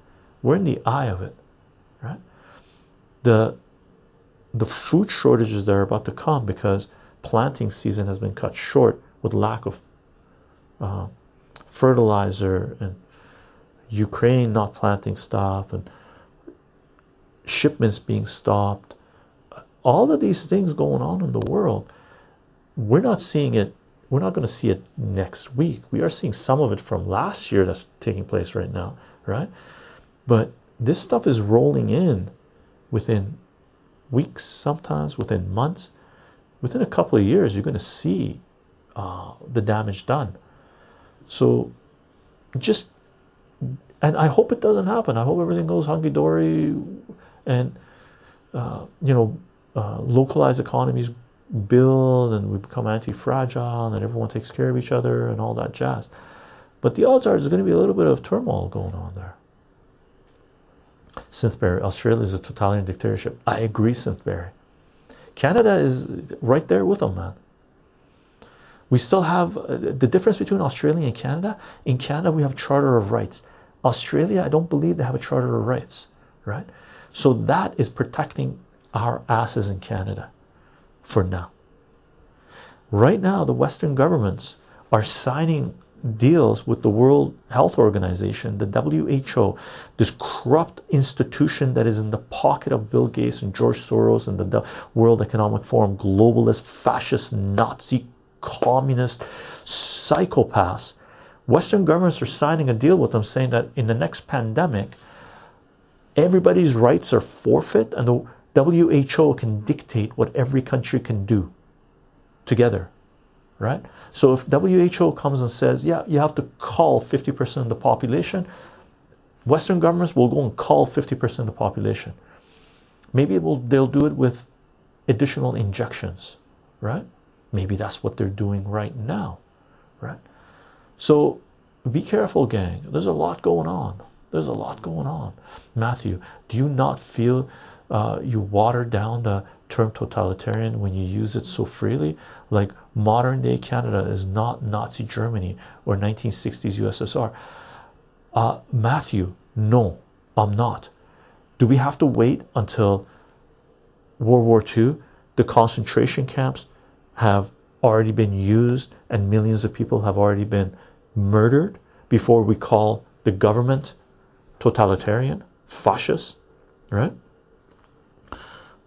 We're in the eye of it, right? The the food shortages that are about to come because planting season has been cut short with lack of uh, fertilizer and Ukraine not planting stuff and shipments being stopped, all of these things going on in the world, we're not seeing it. We're not going to see it next week. We are seeing some of it from last year that's taking place right now, right? But this stuff is rolling in within weeks, sometimes within months. Within a couple of years, you're going to see uh, the damage done. So just, and I hope it doesn't happen. I hope everything goes hunky dory and uh, you know uh, localized economies build and we become anti-fragile and everyone takes care of each other and all that jazz but the odds are there's going to be a little bit of turmoil going on there Synthberry, Australia is a totalitarian dictatorship. I agree, Synthberry. Canada is right there with them, man. We still have uh, the difference between Australia and Canada. In Canada, we have Charter of Rights. Australia, I don't believe they have a Charter of Rights, right? So that is protecting our asses in Canada for now. Right now, the Western governments are signing deals with the World Health Organization, the WHO, this corrupt institution that is in the pocket of Bill Gates and George Soros and the World Economic Forum, globalist, fascist, Nazi, communist, psychopaths. Western governments are signing a deal with them saying that in the next pandemic, everybody's rights are forfeit and the WHO can dictate what every country can do together right? So if WHO comes and says, yeah, you have to call 50% of the population, Western governments will go and call 50% of the population. Maybe will, they'll do it with additional injections, right? Maybe that's what they're doing right now, right? So be careful, gang. There's a lot going on. There's a lot going on. Matthew, do you not feel uh, you water down the term totalitarian when you use it so freely. Like modern day Canada is not Nazi Germany or 1960s USSR. Uh, Matthew, no, I'm not. Do we have to wait until World War II? The concentration camps have already been used and millions of people have already been murdered before we call the government totalitarian, fascist, right?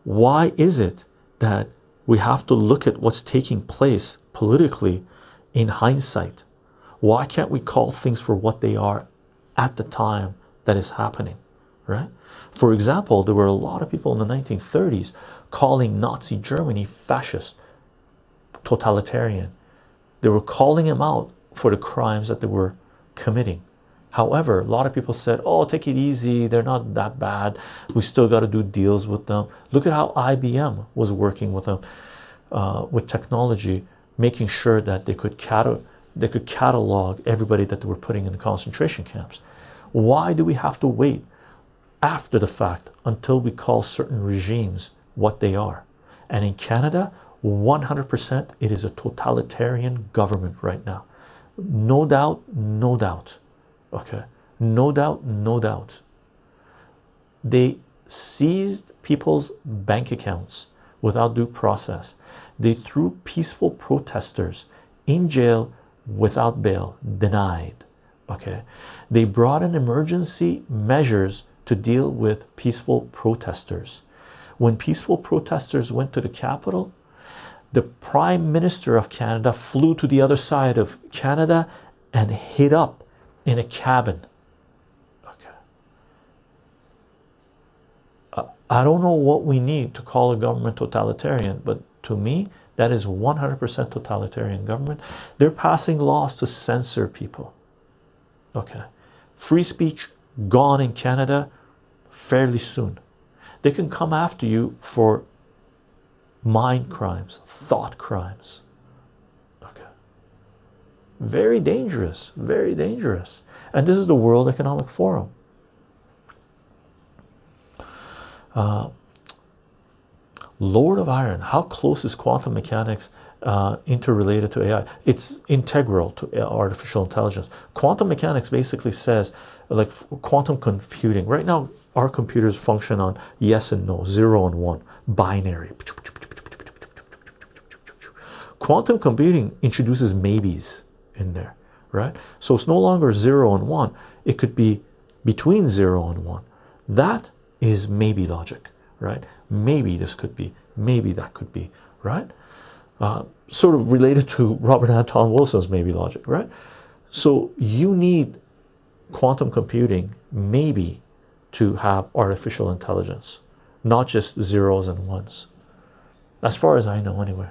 Why is it that we have to look at what's taking place politically in hindsight? Why can't we call things for what they are at the time that is happening, right? For example, there were a lot of people in the 1930s calling Nazi Germany fascist, totalitarian. They were calling him out for the crimes that they were committing. However, a lot of people said, "Oh, take it easy. They're not that bad. We still got to do deals with them." Look at how IBM was working with them uh, with technology, making sure that they could they could catalog everybody that they were putting in the concentration camps. Why do we have to wait after the fact until we call certain regimes what they are? And in Canada, 100% it is a totalitarian government right now. No doubt, no doubt. Okay, no doubt, no doubt. They seized people's bank accounts without due process. They threw peaceful protesters in jail without bail, denied. Okay, they brought in emergency measures to deal with peaceful protesters. When peaceful protesters went to the capital, the Prime Minister of Canada flew to the other side of Canada and hid up in a cabin. Okay. I don't know what we need to call a government totalitarian, but to me, that is 100% totalitarian government. They're passing laws to censor people. Okay. Free speech gone in Canada fairly soon. They can come after you for mind crimes, thought crimes. Very dangerous, very dangerous. And this is the World Economic Forum. Uh, Lord of Iron, how close is quantum mechanics uh, interrelated to AI? It's integral to artificial intelligence. Quantum mechanics basically says, like quantum computing. Right now, our computers function on yes and no, zero and one, binary. Quantum computing introduces maybes in there, right? So it's no longer zero and one, it could be between zero and one. That is maybe logic, right? Maybe this could be, maybe that could be, right? Uh, sort of related to Robert Anton Wilson's maybe logic, right? So you need quantum computing maybe to have artificial intelligence, not just zeros and ones. As far as I know, anyway.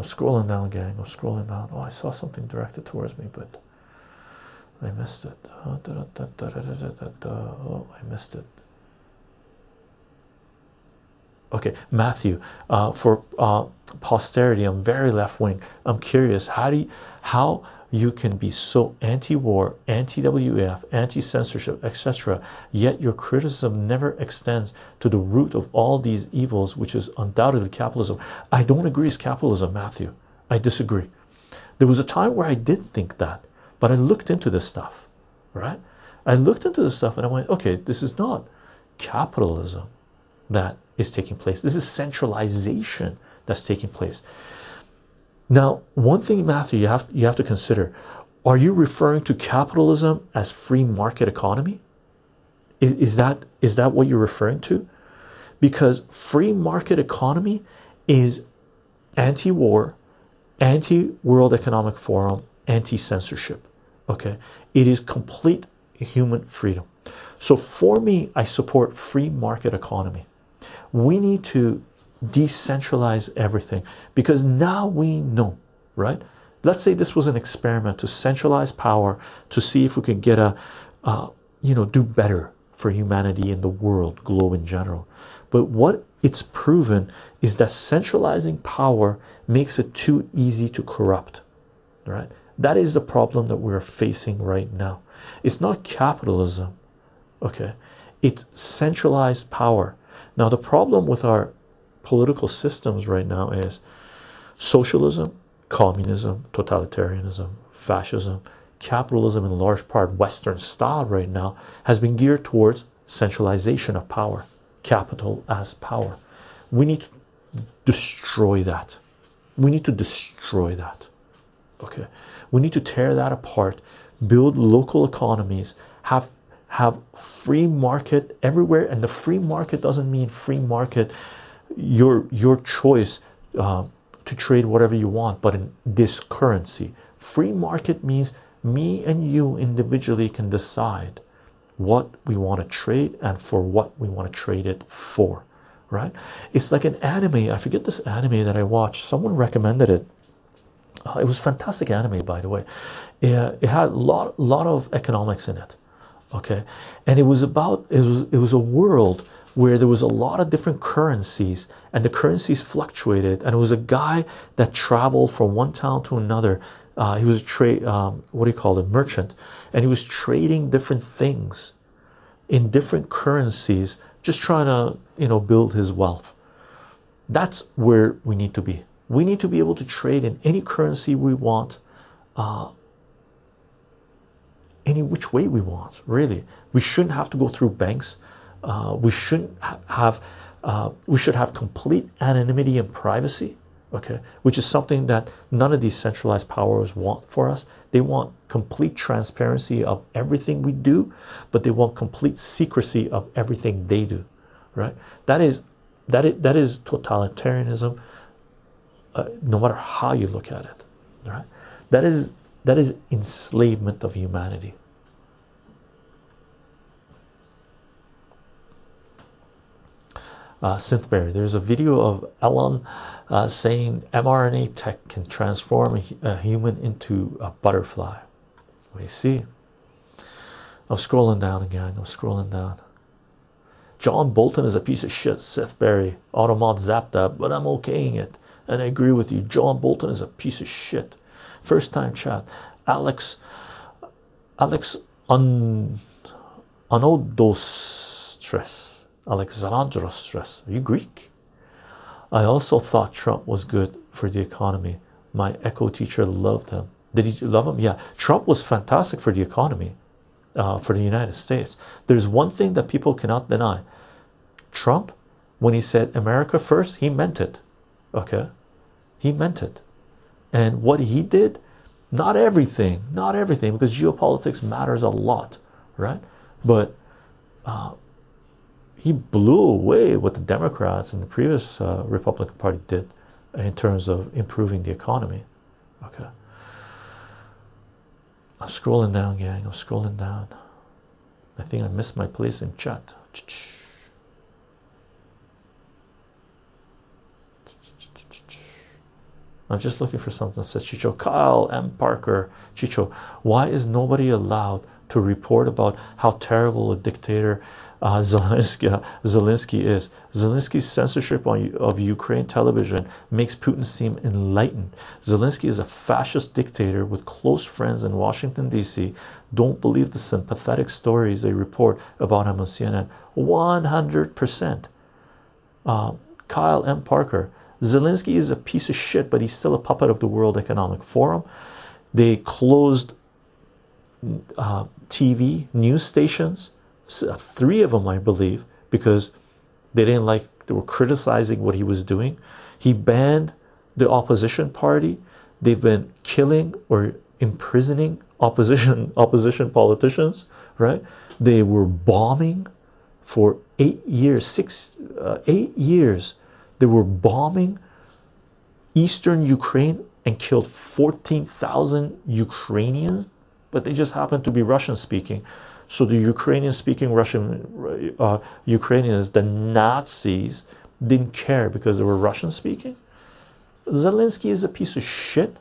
I'm scrolling down, gang. I'm scrolling down. Oh, I saw something directed towards me, but I missed it. Oh, I missed it. Okay, Matthew. Uh, for uh, posterity, I'm very left wing. I'm curious. How do you, how you can be so anti-war, anti-WEF, anti-censorship, etc. Yet your criticism never extends to the root of all these evils, which is undoubtedly capitalism. I don't agree with capitalism, Matthew. I disagree. There was a time where I did think that, but I looked into this stuff, right? I looked into this stuff and I went, okay, this is not capitalism that is taking place. This is centralization that's taking place. Now, one thing, Matthew, you have you have to consider: Are you referring to capitalism as free market economy? Is, is that is that what you're referring to? Because free market economy is anti-war, anti-World Economic Forum, anti-censorship. Okay, it is complete human freedom. So for me, I support free market economy. We need to decentralize everything because now we know, right? Let's say this was an experiment to centralize power to see if we could get a, uh, you know, do better for humanity in the world, globe in general. But what it's proven is that centralizing power makes it too easy to corrupt, right? That is the problem that we're facing right now. It's not capitalism, okay? It's centralized power. Now, the problem with our political systems right now is socialism, communism, totalitarianism, fascism, capitalism, in large part, Western style right now, has been geared towards centralization of power, capital as power. We need to destroy that. We need to destroy that. Okay, we need to tear that apart, build local economies, have have free market everywhere, and the free market doesn't mean free market your your choice uh, to trade whatever you want, but in this currency. Free market means me and you individually can decide what we want to trade and for what we want to trade it for right? It's like an anime. I forget this anime that i watched. Someone recommended it. Uh, it was fantastic anime by the way. It, it had a lot lot of economics in it okay? And it was about it was it was a world where there was a lot of different currencies and the currencies fluctuated and it was a guy that traveled from one town to another. Uh, he was a trade um, what do you call it merchant and he was trading different things in different currencies just trying to you know build his wealth. That's where we need to be. We need to be able to trade in any currency we want uh, any which way we want really. We shouldn't have to go through banks uh, we shouldn't ha have uh, we should have complete anonymity and privacy okay? Which is something that none of these centralized powers want for us. They want complete transparency of everything we do but they want complete secrecy of everything they do right? That is that is, that is totalitarianism uh, no matter how you look at it right? That is that is enslavement of humanity uh. There's a video of Elon uh, saying mRNA tech can transform a, human into a butterfly. We see. I'm scrolling down again. I'm scrolling down. John Bolton is a piece of shit, Sithberry. Automod zapped that, but I'm okaying it. And I agree with you. John Bolton is a piece of shit. First time chat. Alex Alex Un Anodostres Alexandros Are you Greek? I also thought Trump was good for the economy. My echo teacher loved him. Did he love him? Yeah. Trump was fantastic for the economy, uh, for the United States. There's one thing that people cannot deny. Trump, when he said America first, he meant it. Okay? He meant it. And what he did, not everything, not everything, because geopolitics matters a lot, right? But uh, he blew away what the Democrats and the previous uh, Republican Party did in terms of improving the economy. Okay. I'm scrolling down, gang. I'm scrolling down. I think I missed my place in chat. I'm just looking for something that says Chycho. Kyle M. Parker. Chycho, why is nobody allowed to report about how terrible a dictator uh, Zelensky, Zelensky is. Zelensky's censorship on, of Ukraine television makes Putin seem enlightened. Zelensky is a fascist dictator with close friends in Washington, D.C. Don't believe the sympathetic stories they report about him on CNN. 100%. Uh, Kyle M. Parker, Zelensky is a piece of shit, but he's still a puppet of the World Economic Forum. They closed uh, TV news stations, uh, three of them, I believe, because they didn't like, they were criticizing what he was doing. He banned the opposition party. They've been killing or imprisoning opposition opposition politicians, right? They were bombing for eight years, six, uh, eight years. They were bombing eastern Ukraine and killed 14,000 Ukrainians, but they just happened to be Russian speaking. So the Ukrainian speaking Russian uh, Ukrainians, the Nazis, didn't care because they were Russian speaking. Zelensky is a piece of shit,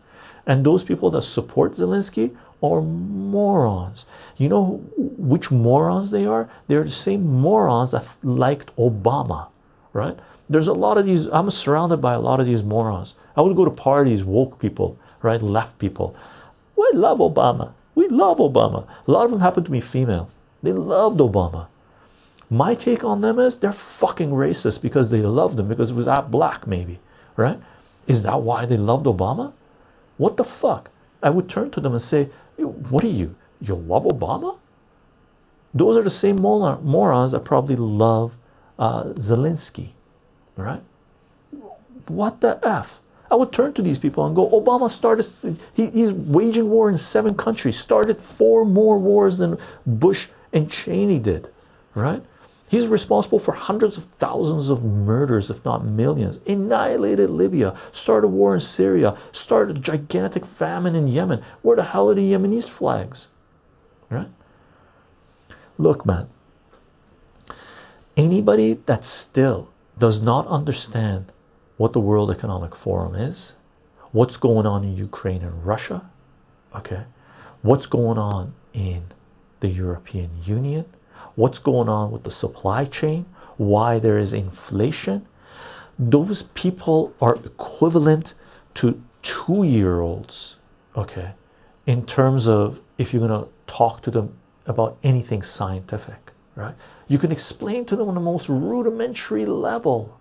and those people that support Zelensky are morons. You know which morons they are? They're the same morons that liked Obama, right? There's a lot of these. I'm surrounded by a lot of these morons. I would go to parties, woke people, right? Left people. We love Obama. We love Obama. A lot of them happen to be female. They loved Obama. My take on them is they're fucking racist because they loved him because it was that black, maybe, right? Is that why they loved Obama? What the fuck? I would turn to them and say, What are you? You love Obama? Those are the same morons that probably love uh, Zelensky, right? What the F? I would turn to these people and go, Obama started, he, he's waging war in seven countries, started four more wars than Bush and Cheney did, right? He's responsible for hundreds of thousands of murders, if not millions, annihilated Libya, started a war in Syria, started a gigantic famine in Yemen. Where the hell are the Yemenis flags? Right? Look, man, anybody that still does not understand what the World Economic Forum is, what's going on in Ukraine and Russia, okay, what's going on in the European Union, what's going on with the supply chain, why there is inflation. Those people are equivalent to two year olds, okay, in terms of if you're going to talk to them about anything scientific, right? You can explain to them on the most rudimentary level.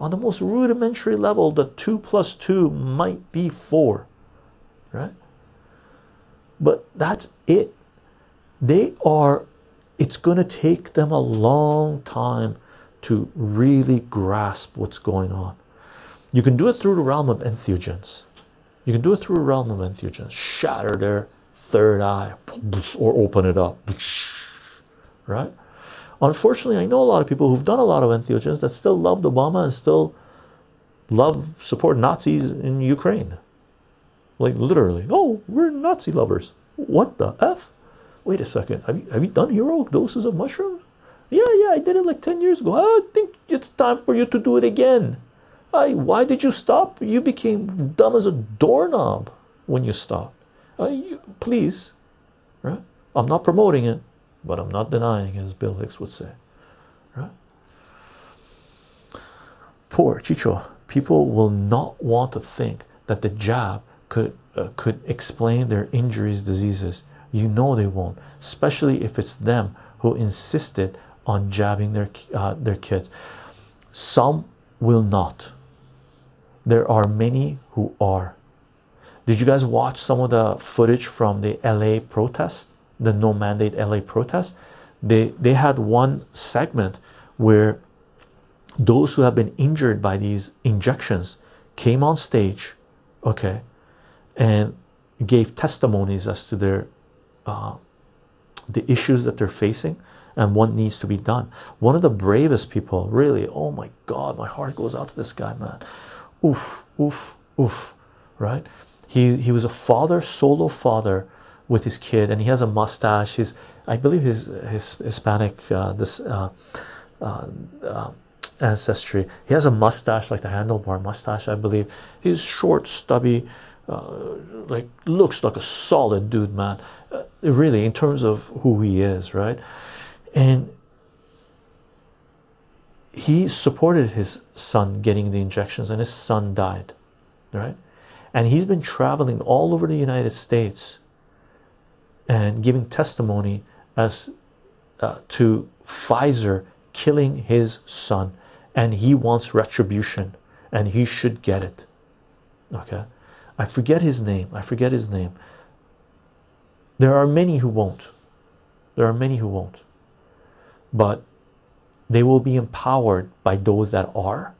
On the most rudimentary level, the two plus two might be four, right? But that's it. They are it's going to take them a long time to really grasp what's going on. You can do it through the realm of entheogens. You can do it through the realm of entheogens. Shatter their third eye or open it up. Right? Unfortunately, I know a lot of people who've done a lot of entheogens that still loved Obama and still love support Nazis in Ukraine. Like literally, oh, we're Nazi lovers. What the F? wait a second. Have you, have you done heroic doses of mushroom? yeah yeah i did it like 10 years ago. I think it's time for you to do it again. I, why did you stop? You became dumb as a doorknob when you stopped. Uh, you, please. Right? I'm not promoting it but i'm not denying as bill hicks would say right? Poor Chycho. People will not want to think that the jab could uh, could explain their injuries diseases. You know they won't especially if it's them who insisted on jabbing their uh, their kids. Some will not. There are many who are. Did you guys watch some of the footage from the LA protest the no mandate LA protest they they had one segment where those who have been injured by these injections came on stage okay and gave testimonies as to their uh, the issues that they're facing and what needs to be done. One of the bravest people, really, oh my god, my heart goes out to this guy, man. Oof, oof, oof, right? He he was a father, solo father with his kid, and he has a mustache. He's, I believe, his his Hispanic uh, this uh, uh, uh, ancestry. He has a mustache like the handlebar mustache, I believe. He's short, stubby, uh, like looks like a solid dude, man. Uh, really, in terms of who he is, right? And he supported his son getting the injections, and his son died, right? And he's been traveling all over the United States and giving testimony as uh, to Pfizer killing his son, and he wants retribution and he should get it. Okay, I forget his name. I forget his name. There are many who won't. There are many who won't. But they will be empowered by those that are.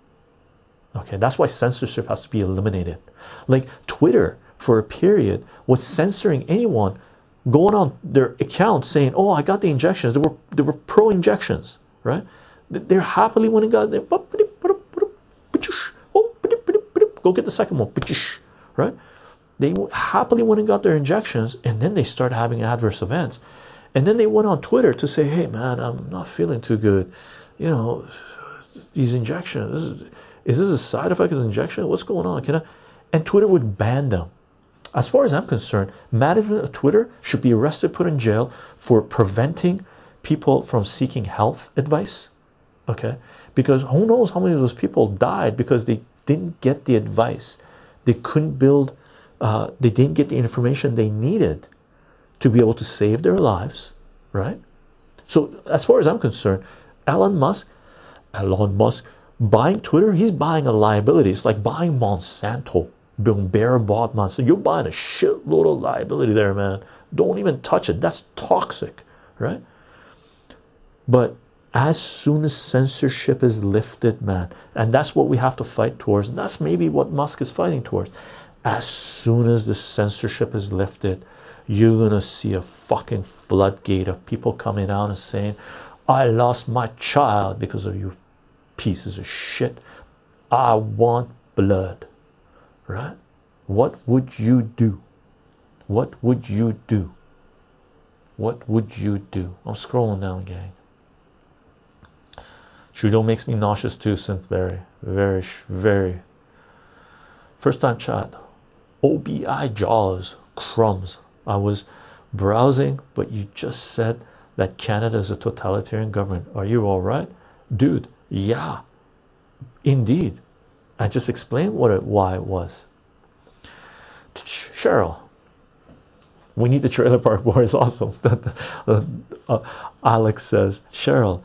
Okay, that's why censorship has to be eliminated. Like Twitter, for a period, was censoring anyone going on their account saying, "Oh, I got the injections." They were they were pro injections, right? They're happily when it got there. Go get the second one, right? They happily went and got their injections, and then they started having adverse events, and then they went on Twitter to say, "Hey, man, I'm not feeling too good. You know, these injections. Is, is this a side effect of the injection? What's going on? Can I?" And Twitter would ban them. As far as I'm concerned, management of Twitter should be arrested, put in jail for preventing people from seeking health advice. Okay, because who knows how many of those people died because they didn't get the advice, they couldn't build, uh, they didn't get the information they needed to be able to save their lives, right? So, as far as I'm concerned, Elon Musk, Elon Musk buying Twitter, he's buying a liability. It's like buying Monsanto. Bayer bought Monsanto. You're buying a shitload of liability there, man. Don't even touch it. That's toxic, right? But as soon as censorship is lifted, man, and that's what we have to fight towards, and that's maybe what Musk is fighting towards. As soon as the censorship is lifted, you're gonna see a fucking floodgate of people coming out and saying, I lost my child because of you pieces of shit. I want blood, right? What would you do? What would you do? What would you do? I'm scrolling down, gang. Trudeau makes me nauseous too, Synthberry. Very, very. First time chat. OBI Jaws crumbs. I was browsing, but you just said that Canada is a totalitarian government. Are you all right? Dude, yeah, indeed. I just explained what it, why it was. Cheryl, we need the trailer park boys also. uh, Alex says, Cheryl,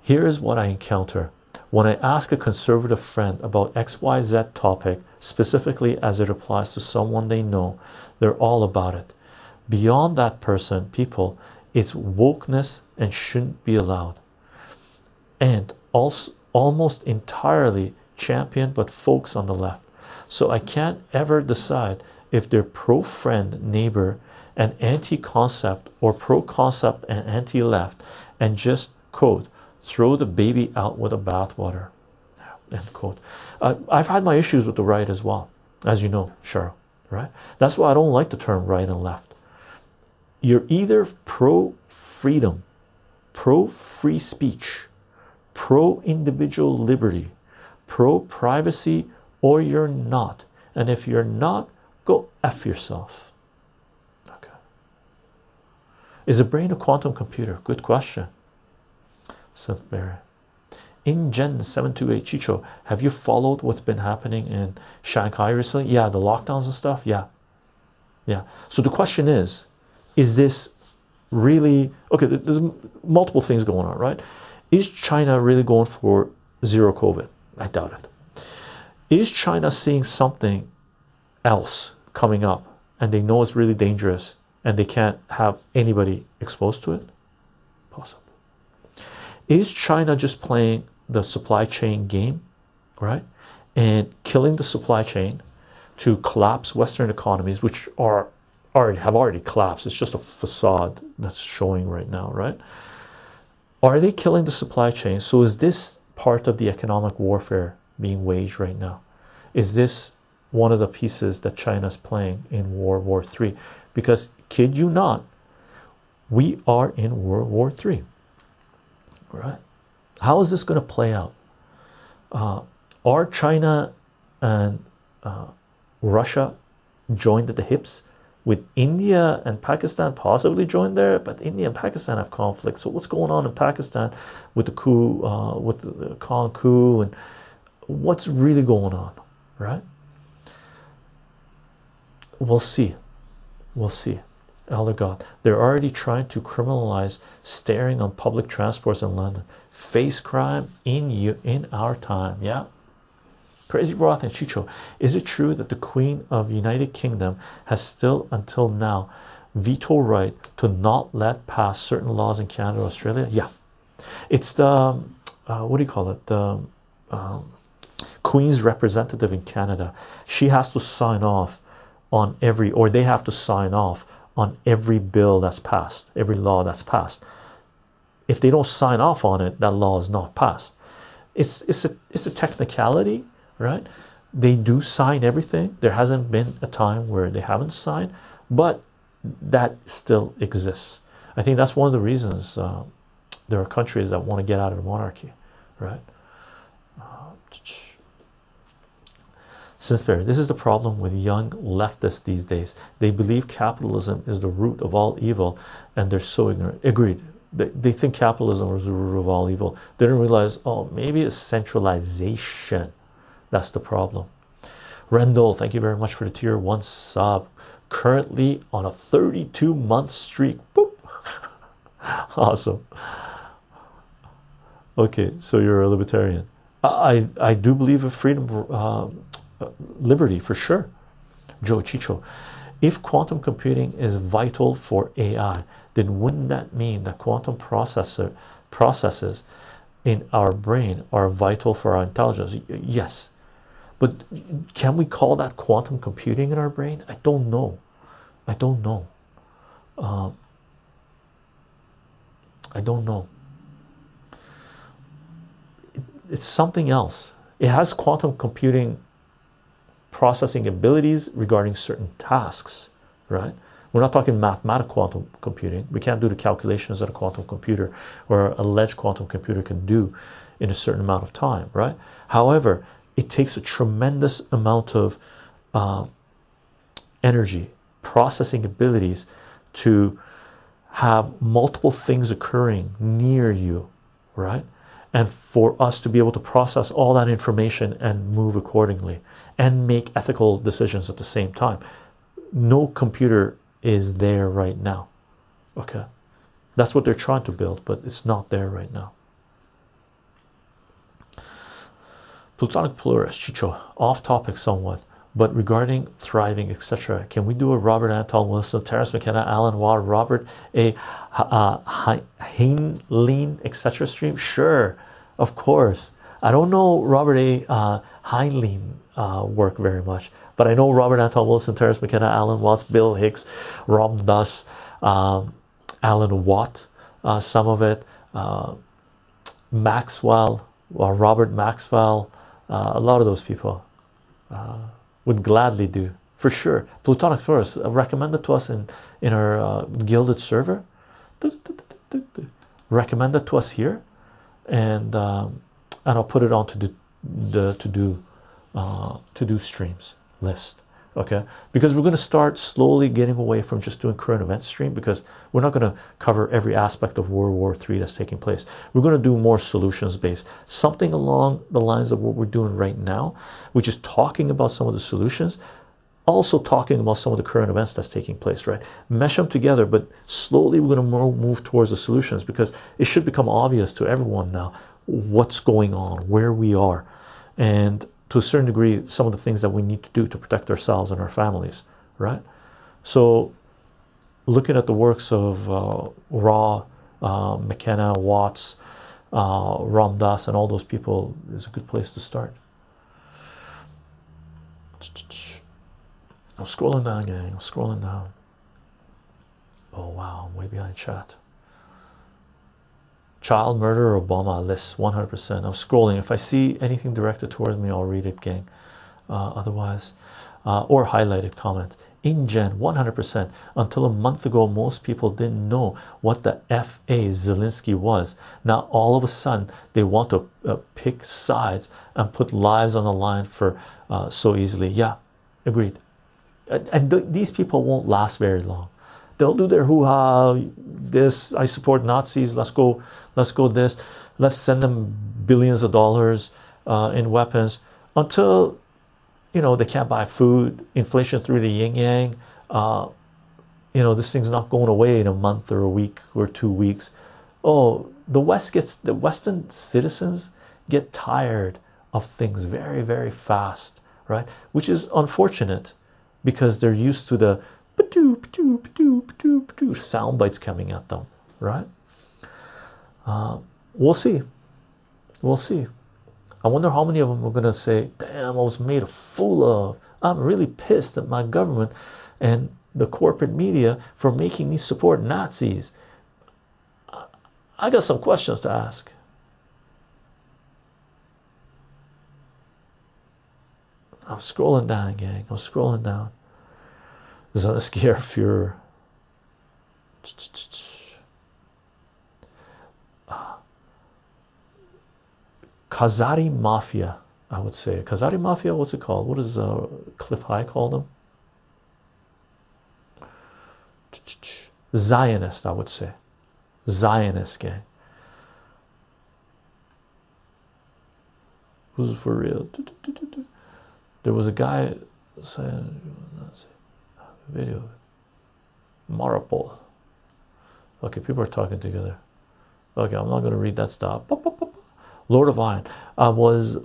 here is what I encounter when I ask a conservative friend about XYZ topic, specifically as it applies to someone they know, they're all about it. Beyond that person, people, it's wokeness and shouldn't be allowed. And also almost entirely champion but folks on the left. So I can't ever decide if they're pro friend, neighbor, and anti concept or pro concept and anti left, and just quote throw the baby out with the bathwater. End quote. Uh, I've had my issues with the right as well, as you know, Cheryl. Right? That's why I don't like the term right and left. You're either pro freedom, pro free speech, pro individual liberty, pro privacy, or you're not. And if you're not, go F yourself. Okay. Is a brain a quantum computer? Good question. Seth Barry. In Gen 728 Chycho, have you followed what's been happening in Shanghai recently? Yeah, the lockdowns and stuff. Yeah. Yeah. So the question is, is this really okay? There's multiple things going on, right? Is China really going for zero COVID? I doubt it. Is China seeing something else coming up and they know it's really dangerous and they can't have anybody exposed to it? Possible. Is China just playing the supply chain game, right? And killing the supply chain to collapse Western economies, which are already have already collapsed. It's just a facade that's showing right now, right? Are they killing the supply chain? So is this part of the economic warfare being waged right now? Is this one of the pieces that China's playing in World War III? Because kid you not, we are in World War III. Right? How is this going to play out? Uh, are China and uh, Russia joined at the hips? With India and Pakistan possibly joined there, but India and Pakistan have conflict. So what's going on in Pakistan with the coup, uh, with the Khan coup, and what's really going on, right? We'll see. We'll see. Elder God, they're already trying to criminalize staring on public transports in London. Face crime in you in our time, yeah. Crazy Broth and Chycho, is it true that the Queen of United Kingdom has still until now veto right to not let pass certain laws in Canada, or Australia? Yeah, it's the uh, what do you call it? The um, Queen's representative in Canada. She has to sign off on every, or they have to sign off on every bill that's passed, every law that's passed. If they don't sign off on it, that law is not passed. It's it's a it's a technicality right? They do sign everything. There hasn't been a time where they haven't signed, but that still exists. I think that's one of the reasons uh, there are countries that want to get out of the monarchy, right? Uh, Sinclair, this is the problem with young leftists these days. They believe capitalism is the root of all evil, and they're so ignorant. Agreed. They, they think capitalism is the root of all evil. They don't realize, oh, maybe it's centralization that's the problem. Rendell, thank you very much for the tier one sub. Currently on a 32 month streak. Boop. awesome. Okay, so you're a libertarian. I I do believe in freedom, uh, liberty for sure. Joe Chycho, if quantum computing is vital for AI, then wouldn't that mean that quantum processor processes in our brain are vital for our intelligence? Yes, but can we call that quantum computing in our brain? I don't know. I don't know. Uh, I don't know. It, it's something else. It has quantum computing processing abilities regarding certain tasks, right? We're not talking mathematical quantum computing. We can't do the calculations that a quantum computer or alleged quantum computer can do in a certain amount of time, right? However, it takes a tremendous amount of uh, energy, processing abilities to have multiple things occurring near you, right? And for us to be able to process all that information and move accordingly and make ethical decisions at the same time. No computer is there right now. Okay. That's what they're trying to build, but it's not there right now. Plutonic plurist, Chycho, off topic somewhat, but regarding thriving, etc., can we do a Robert Anton Wilson, Terence McKenna, Alan Watt, Robert A. Uh, Heinlein, etc. stream? Sure, of course. I don't know Robert A. Uh, Heinlein uh, work very much, but I know Robert Anton Wilson, Terence McKenna, Alan Watts, Bill Hicks, Ram Dass, um, Alan Watt, uh, some of it, uh, Maxwell, or Robert Maxwell uh, a lot of those people uh, would gladly do for sure. Plutonic Forest uh, recommended to us in in our uh, Guilded server. Recommended to us here, and um, and I'll put it on to do the to do uh, to do streams list okay? Because we're going to start slowly getting away from just doing current event stream because we're not going to cover every aspect of world war Three that's taking place. We're going to do more solutions based something along the lines of what we're doing right now which is talking about some of the solutions also talking about some of the current events that's taking place right? Mesh them together but slowly we're going to move towards the solutions because it should become obvious to everyone now what's going on where we are. And to a certain degree some of the things that we need to do to protect ourselves and our families right so looking at the works of uh, Ra, uh, McKenna, Watts, uh, Ram Dass, and all those people is a good place to start. I'm scrolling down, gang. I'm scrolling down. Oh wow, way behind chat. Child murder Obama list 100%. I'm scrolling. If I see anything directed towards me, I'll read it, gang. Uh, otherwise, uh, or highlighted comments. InGen 100%. Until a month ago, most people didn't know what the F.A. Zelensky was. Now, all of a sudden, they want to uh, pick sides and put lives on the line for uh, so easily. Yeah, agreed. And, and th these people won't last very long they'll do their hoo-ha this i support nazis let's go let's go this let's send them billions of dollars uh, in weapons until you know they can't buy food inflation through the yin yang uh, you know this thing's not going away in a month or a week or two weeks oh the west gets the western citizens get tired of things very, very fast, right? Which is unfortunate because they're used to the sound bites coming at them, right? Uh, we'll see. We'll see. I wonder how many of them are going to say, Damn, I was made a fool of. I'm really pissed at my government and the corporate media for making me support Nazis. I got some questions to ask. I'm scrolling down, gang. I'm scrolling down. Zelensky Führer. Khazari Mafia, I would say. Khazari Mafia, what's it called? What does uh, Cliff High call them? Zionist, I would say. Zionist gang. Who's for real? There was a guy saying, video, Mariupol. Okay, people are talking together. Okay, I'm not going to read that stuff. Lord of Iron uh, was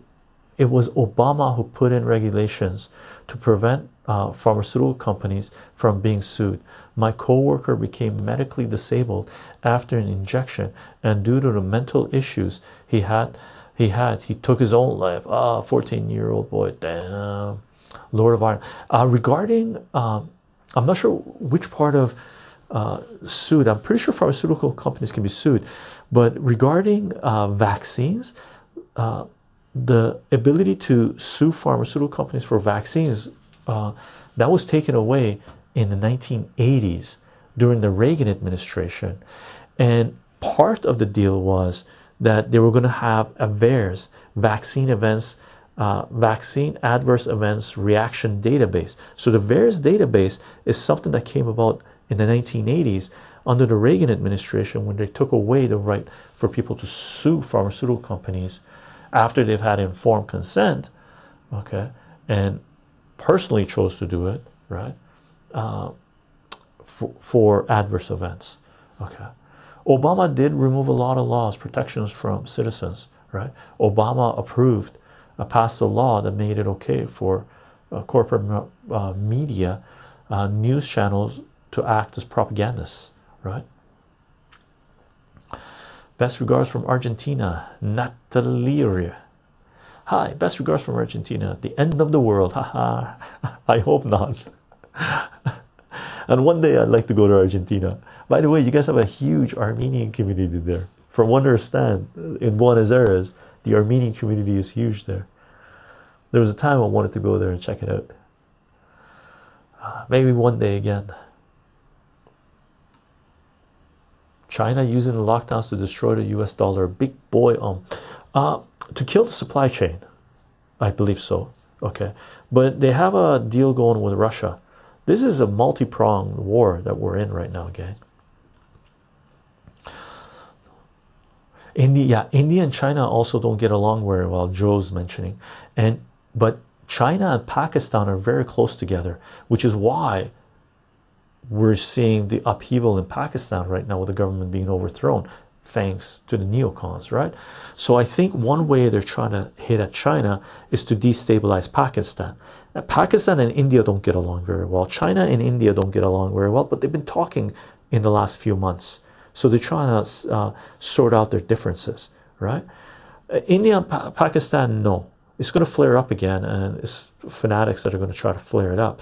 it was Obama who put in regulations to prevent uh, pharmaceutical companies from being sued. My coworker became medically disabled after an injection, and due to the mental issues he had, he had he took his own life. Ah, 14 year old boy, damn. Lord of Iron. Uh, regarding, um, I'm not sure which part of uh, sued. I'm pretty sure pharmaceutical companies can be sued, but regarding uh, vaccines, uh, the ability to sue pharmaceutical companies for vaccines uh, that was taken away in the 1980s during the Reagan administration, and part of the deal was that they were going to have a VAERS vaccine events. Uh, vaccine adverse events reaction database. So the VAERS database is something that came about in the 1980s under the Reagan administration when they took away the right for people to sue pharmaceutical companies after they've had informed consent, okay, and personally chose to do it, right, uh, for, for adverse events, okay. Obama did remove a lot of laws, protections from citizens, right? Obama approved, uh, passed a law that made it okay for uh, corporate uh, media, uh, news channels to act as propagandists, right? Best regards from Argentina, Natalia. Hi, best regards from Argentina. The end of the world. Haha. I hope not. and one day I'd like to go to Argentina. By the way, you guys have a huge Armenian community there. From what I understand, in Buenos Aires, the Armenian community is huge there. There was a time I wanted to go there and check it out. Uh, maybe one day again. China using lockdowns to destroy the US dollar. Big boy um uh to kill the supply chain. I believe so. Okay. But they have a deal going with Russia. This is a multi-pronged war that we're in right now, gang. India, yeah, India and China also don't get along very well. Joe's mentioning, and but China and Pakistan are very close together, which is why we're seeing the upheaval in Pakistan right now with the government being overthrown thanks to the neocons, right? So I think one way they're trying to hit at China is to destabilize Pakistan. Pakistan and India don't get along very well. China and India don't get along very well, but they've been talking in the last few months. So they're trying to uh, sort out their differences, right? Uh, India and pa Pakistan, no. It's going to flare up again, and it's fanatics that are going to try to flare it up.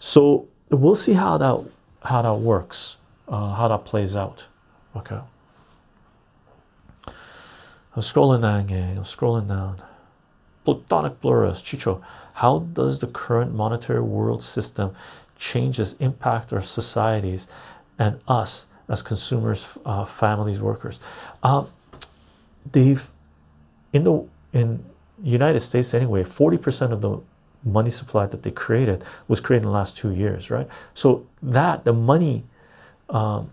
So we'll see how that how that works, uh, how that plays out. Okay. I'm scrolling down, gang. I'm scrolling down. Plutonic Plurus, Chycho. How does the current monetary world system changes impact our societies and us as consumers, uh, families, workers? Um, they've in the in United States anyway, 40% of the money supply that they created was created in the last two years, right? So that the money, um,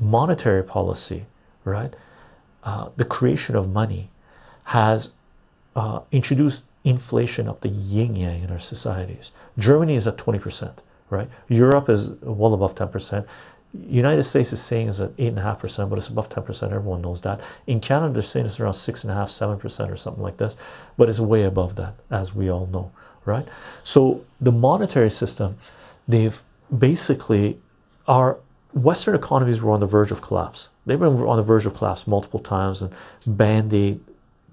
monetary policy, right, uh, the creation of money has uh, introduced inflation of the yin yang in our societies. Germany is at twenty percent, right? Europe is well above ten percent. United States is saying is at eight and a half percent, but it's above ten percent. Everyone knows that. In Canada, they're saying it's around six and a half, seven percent, or something like this, but it's way above that, as we all know, right? So the monetary system, they've basically our Western economies were on the verge of collapse. They've been on the verge of collapse multiple times, and band-aid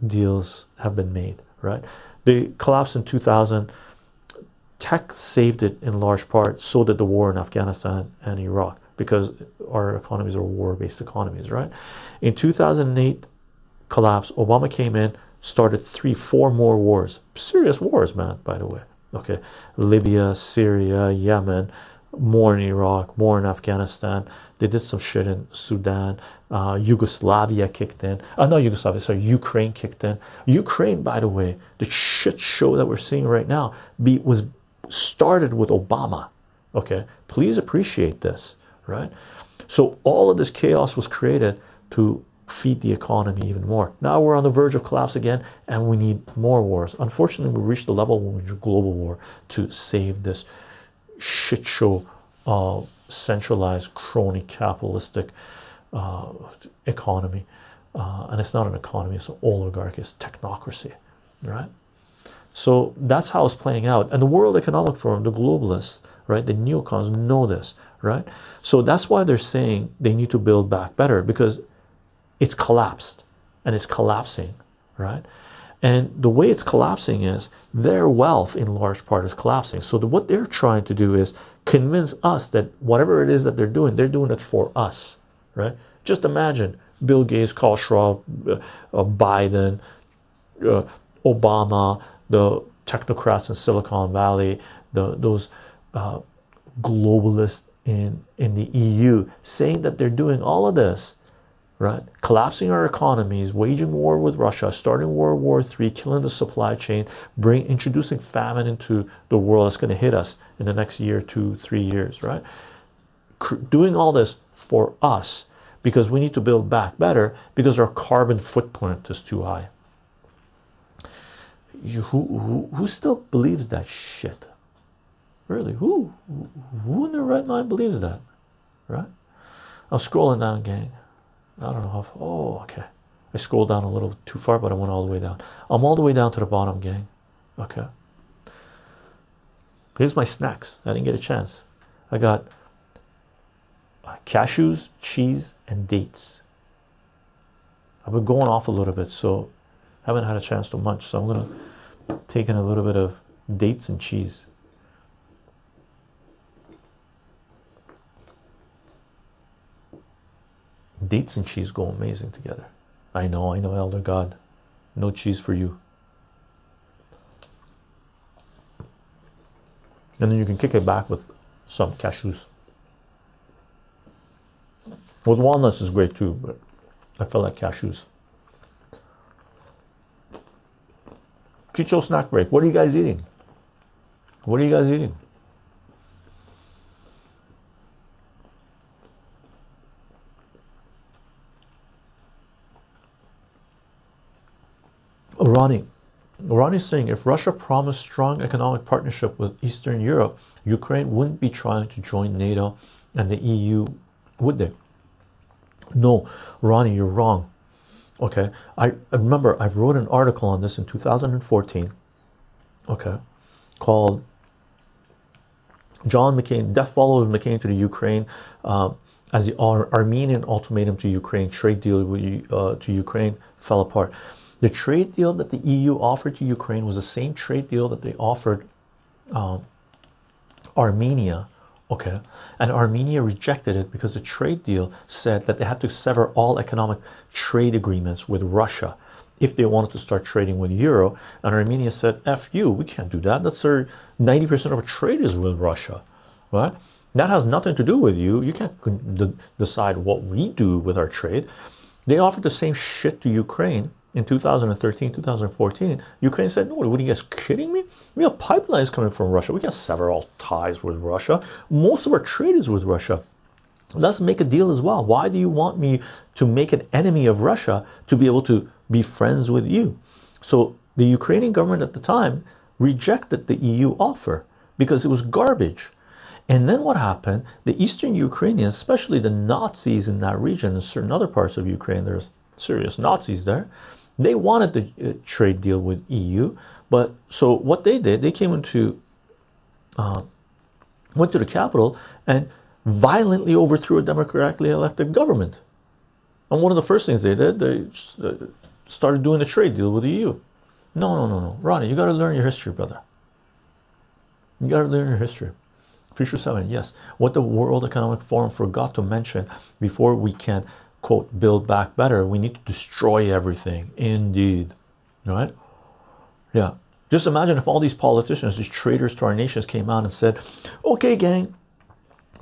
deals have been made, right? The collapse in 2000. Tech saved it in large part. So did the war in Afghanistan and Iraq because our economies are war-based economies, right? In 2008 collapse, Obama came in, started three, four more wars, serious wars, man. By the way, okay, Libya, Syria, Yemen, more in Iraq, more in Afghanistan. They did some shit in Sudan. Uh, Yugoslavia kicked in. Uh, not Yugoslavia, sorry, Ukraine kicked in. Ukraine, by the way, the shit show that we're seeing right now be, was started with Obama. Okay, please appreciate this, right? So all of this chaos was created to feed the economy even more. Now we're on the verge of collapse again, and we need more wars. Unfortunately, we reached the level when we need a global war to save this shit show uh, centralized crony capitalistic uh, economy uh, and it's not an economy it's an oligarchy it's technocracy right so that's how it's playing out and the world economic forum the globalists right the neocons know this right so that's why they're saying they need to build back better because it's collapsed and it's collapsing right and the way it's collapsing is their wealth, in large part, is collapsing. So, the, what they're trying to do is convince us that whatever it is that they're doing, they're doing it for us, right? Just imagine Bill Gates, Karl Schwab, uh, uh, Biden, uh, Obama, the technocrats in Silicon Valley, the, those uh, globalists in, in the EU saying that they're doing all of this right? Collapsing our economies, waging war with Russia, starting World War III, killing the supply chain, bring introducing famine into the world that's going to hit us in the next year, two, three years, right? doing all this for us because we need to build back better because our carbon footprint is too high. You, who, who, who still believes that shit? Really, who, who in their right mind believes that, right? I'm scrolling down, gang. I don't know how. Oh, okay. I scrolled down a little too far, but I went all the way down. I'm all the way down to the bottom, gang. Okay. Here's my snacks. I didn't get a chance. I got uh, cashews, cheese, and dates. I've been going off a little bit, so haven't had a chance to munch. So I'm gonna take in a little bit of dates and cheese. Dates and cheese go amazing together. I know, I know, Elder God. No cheese for you. And then you can kick it back with some cashews. With walnuts is great too, but I feel like cashews. Chycho snack break. What are you guys eating? What are you guys eating? Ronnie, Ronnie's saying if Russia promised strong economic partnership with Eastern Europe, Ukraine wouldn't be trying to join NATO and the EU, would they? No, Ronnie, you're wrong. Okay, I, remember I wrote an article on this in 2014. Okay, called John McCain, Death followed McCain to the Ukraine uh, as the Ar Armenian ultimatum to Ukraine trade deal with, uh, to Ukraine fell apart. The trade deal that the EU offered to Ukraine was the same trade deal that they offered um, Armenia. Okay, and Armenia rejected it because the trade deal said that they had to sever all economic trade agreements with Russia if they wanted to start trading with euro. And Armenia said, "F you, we can't do that. That's our ninety percent of our trade is with Russia, right? That has nothing to do with you. You can't decide what we do with our trade." They offered the same shit to Ukraine in 2013, 2014, Ukraine said, No, what are you guys kidding me? We have pipelines coming from Russia. We can several ties with Russia. Most of our trade is with Russia. Let's make a deal as well. Why do you want me to make an enemy of Russia to be able to be friends with you? So the Ukrainian government at the time rejected the EU offer because it was garbage. And then what happened? The Eastern Ukrainians, especially the Nazis in that region and certain other parts of Ukraine, there's serious Nazis there. They wanted the uh, trade deal with EU, but so what they did, they came into, uh, went to the capital and violently overthrew a democratically elected government. And one of the first things they did, they uh, started doing a trade deal with the EU. No, no, no, no, Ronnie, you got to learn your history, brother. You got to learn your history. Future 7, yes. What the World Economic Forum forgot to mention before we can, quote, build back better, we need to destroy everything. Indeed. Right? Yeah. Just imagine if all these politicians, these traitors to our nations came out and said, okay, gang,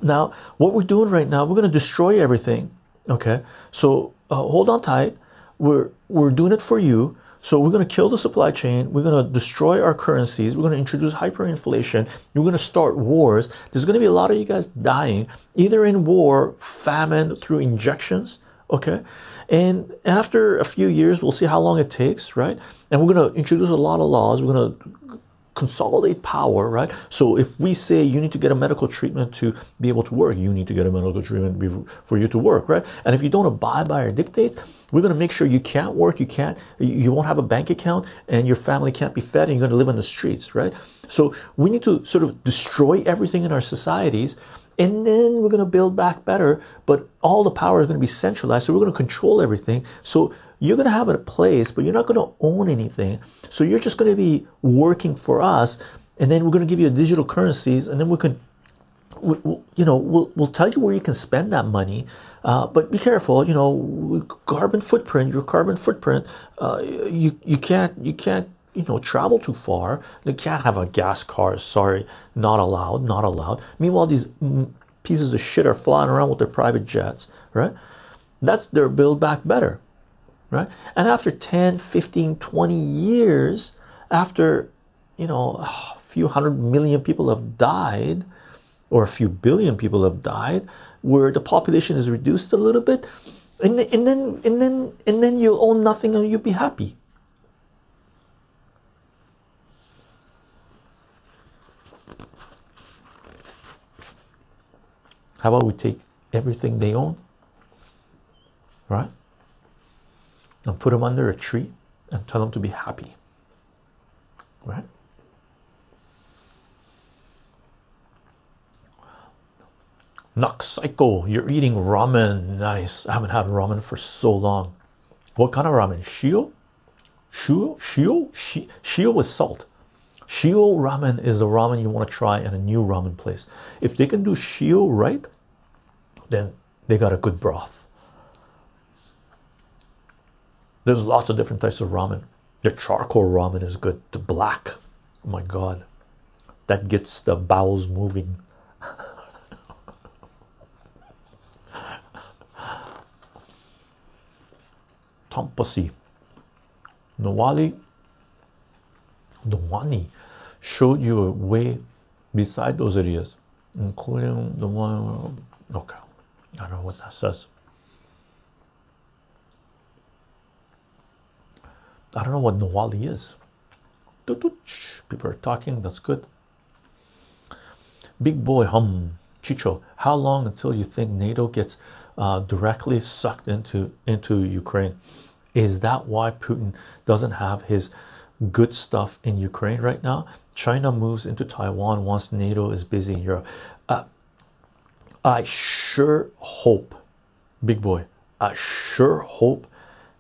now what we're doing right now, we're going to destroy everything. Okay. So uh, hold on tight. We're, we're doing it for you so we're going to kill the supply chain. We're going to destroy our currencies. We're going to introduce hyperinflation. We're going to start wars. There's going to be a lot of you guys dying, either in war, famine, through injections. Okay. And after a few years, we'll see how long it takes, right? And we're going to introduce a lot of laws. We're going to consolidate power, right? So if we say you need to get a medical treatment to be able to work, you need to get a medical treatment for you to work, right? And if you don't abide by our dictates, we're going to make sure you can't work, you can't, you won't have a bank account, and your family can't be fed, and you're going to live on the streets, right? So we need to sort of destroy everything in our societies and then we're going to build back better but all the power is going to be centralized so we're going to control everything so you're going to have a place, but you're not going to own anything. So you're just going to be working for us, and then we're going to give you digital currencies, and then we can, we, you know, we'll, we'll tell you where you can spend that money. Uh, but be careful, you know, carbon footprint, your carbon footprint, uh, you you can't you can't you know travel too far. They can't have a gas car. Sorry, not allowed, not allowed. Meanwhile, these pieces of shit are flying around with their private jets, right? That's their build back better right? And after 10, 15, 20 years, after, you know, a few hundred million people have died, or a few billion people have died, where the population is reduced a little bit, and, and then and then and then you'll own nothing and you'll be happy. How about we take everything they own, right? and put them under a tree and tell them to be happy. Right? Nux Psycho, you're eating ramen. Nice. I haven't had ramen for so long. What kind of ramen? Shio? Shio? Shio? Shio with salt. Shio ramen is the ramen you want to try in a new ramen place. If they can do Shio right, then they got a good broth. There's lots of different types of ramen. The charcoal ramen is good. The black, oh my god, that gets the bowels moving. Tompasi, Nawali, Nawani showed you a way beside those areas, including the one. Okay, I don't know what that says. I don't know what Nawali is. People are talking, that's good. Big boy hum Chycho, how long until you think NATO gets uh, directly sucked into into Ukraine? Is that why Putin doesn't have his good stuff in Ukraine right now? China moves into Taiwan once NATO is busy in Europe. I sure hope, big boy, I sure hope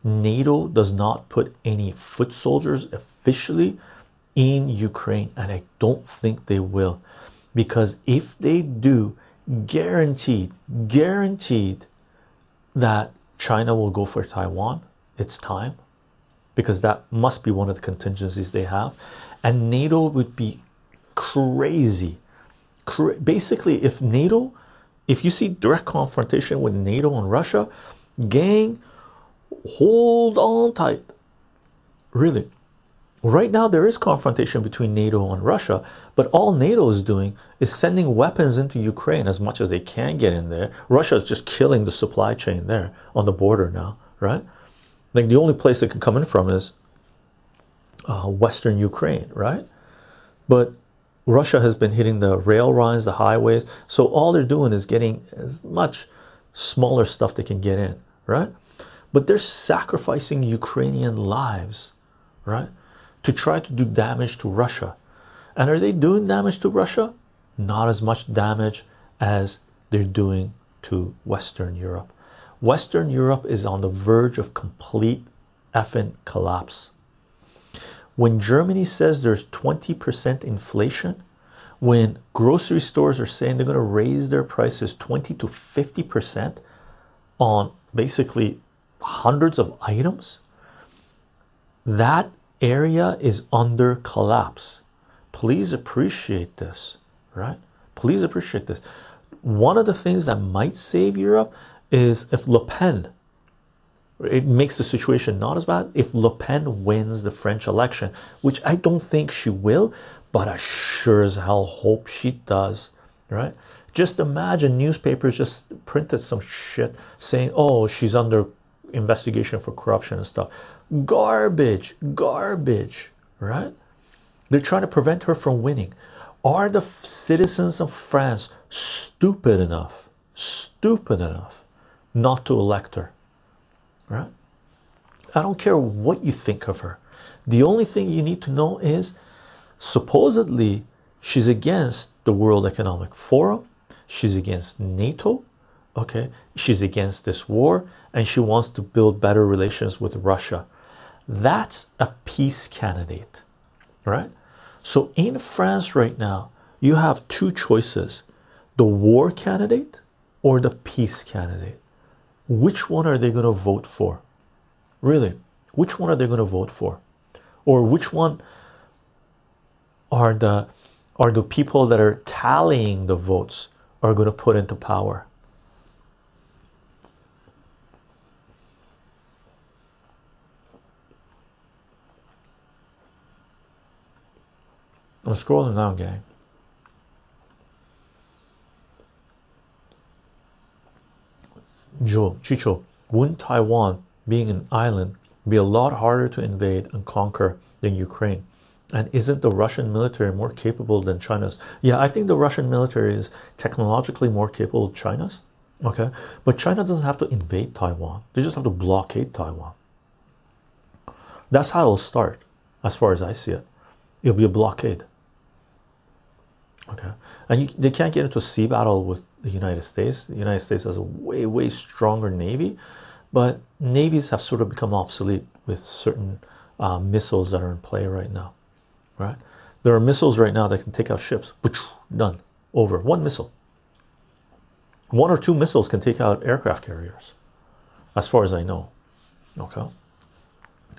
NATO does not put any foot soldiers officially in Ukraine, and I don't think they will, because if they do, guaranteed, guaranteed that China will go for Taiwan. It's time because that must be one of the contingencies they have, and NATO would be crazy. Basically, if NATO, if you see direct confrontation with NATO and Russia, gang hold on tight. Really. Right now, there is confrontation between NATO and Russia, but all NATO is doing is sending weapons into Ukraine as much as they can get in there. Russia is just killing the supply chain there on the border now, right? Like the only place it can come in from is uh, Western Ukraine, right? But Russia has been hitting the rail lines, the highways. So all they're doing is getting as much smaller stuff they can get in, right? But they're sacrificing Ukrainian lives, right, to try to do damage to Russia. And are they doing damage to Russia? Not as much damage as they're doing to Western Europe. Western Europe is on the verge of complete effing collapse. When Germany says there's 20% inflation, when grocery stores are saying they're going to raise their prices 20 to 50% on basically hundreds of items, that area is under collapse. Please appreciate this, right? Please appreciate this. One of the things that might save Europe is if Le Pen it makes the situation not as bad if Le Pen wins the French election, which I don't think she will, but I sure as hell hope she does, right? Just imagine newspapers just printed some shit saying, oh, she's under investigation for corruption and stuff. Garbage, garbage, right? They're trying to prevent her from winning. Are the citizens of France stupid enough, stupid enough not to elect her? Right? I don't care what you think of her. The only thing you need to know is supposedly she's against the World Economic Forum, she's against NATO, okay? She's against this war and she wants to build better relations with Russia. That's a peace candidate, right? So in France right now, you have two choices the war candidate or the peace candidate which one are they going to vote for? Really, which one are they going to vote for? Or which one are the are the people that are tallying the votes are going to put into power? I'm scrolling down, gang. Joe Chycho, wouldn't Taiwan, being an island, be a lot harder to invade and conquer than Ukraine? And isn't the Russian military more capable than China's? Yeah, I think the Russian military is technologically more capable than China's. Okay, but China doesn't have to invade Taiwan, they just have to blockade Taiwan. That's how it'll start, as far as I see it. It'll be a blockade. Okay, and you, they can't get into a sea battle with the United States. The United States has a way, way stronger navy, but navies have sort of become obsolete with certain uh, missiles that are in play right now. Right? There are missiles right now that can take out ships. Done. Over. One missile. One or two missiles can take out aircraft carriers, as far as I know. Okay.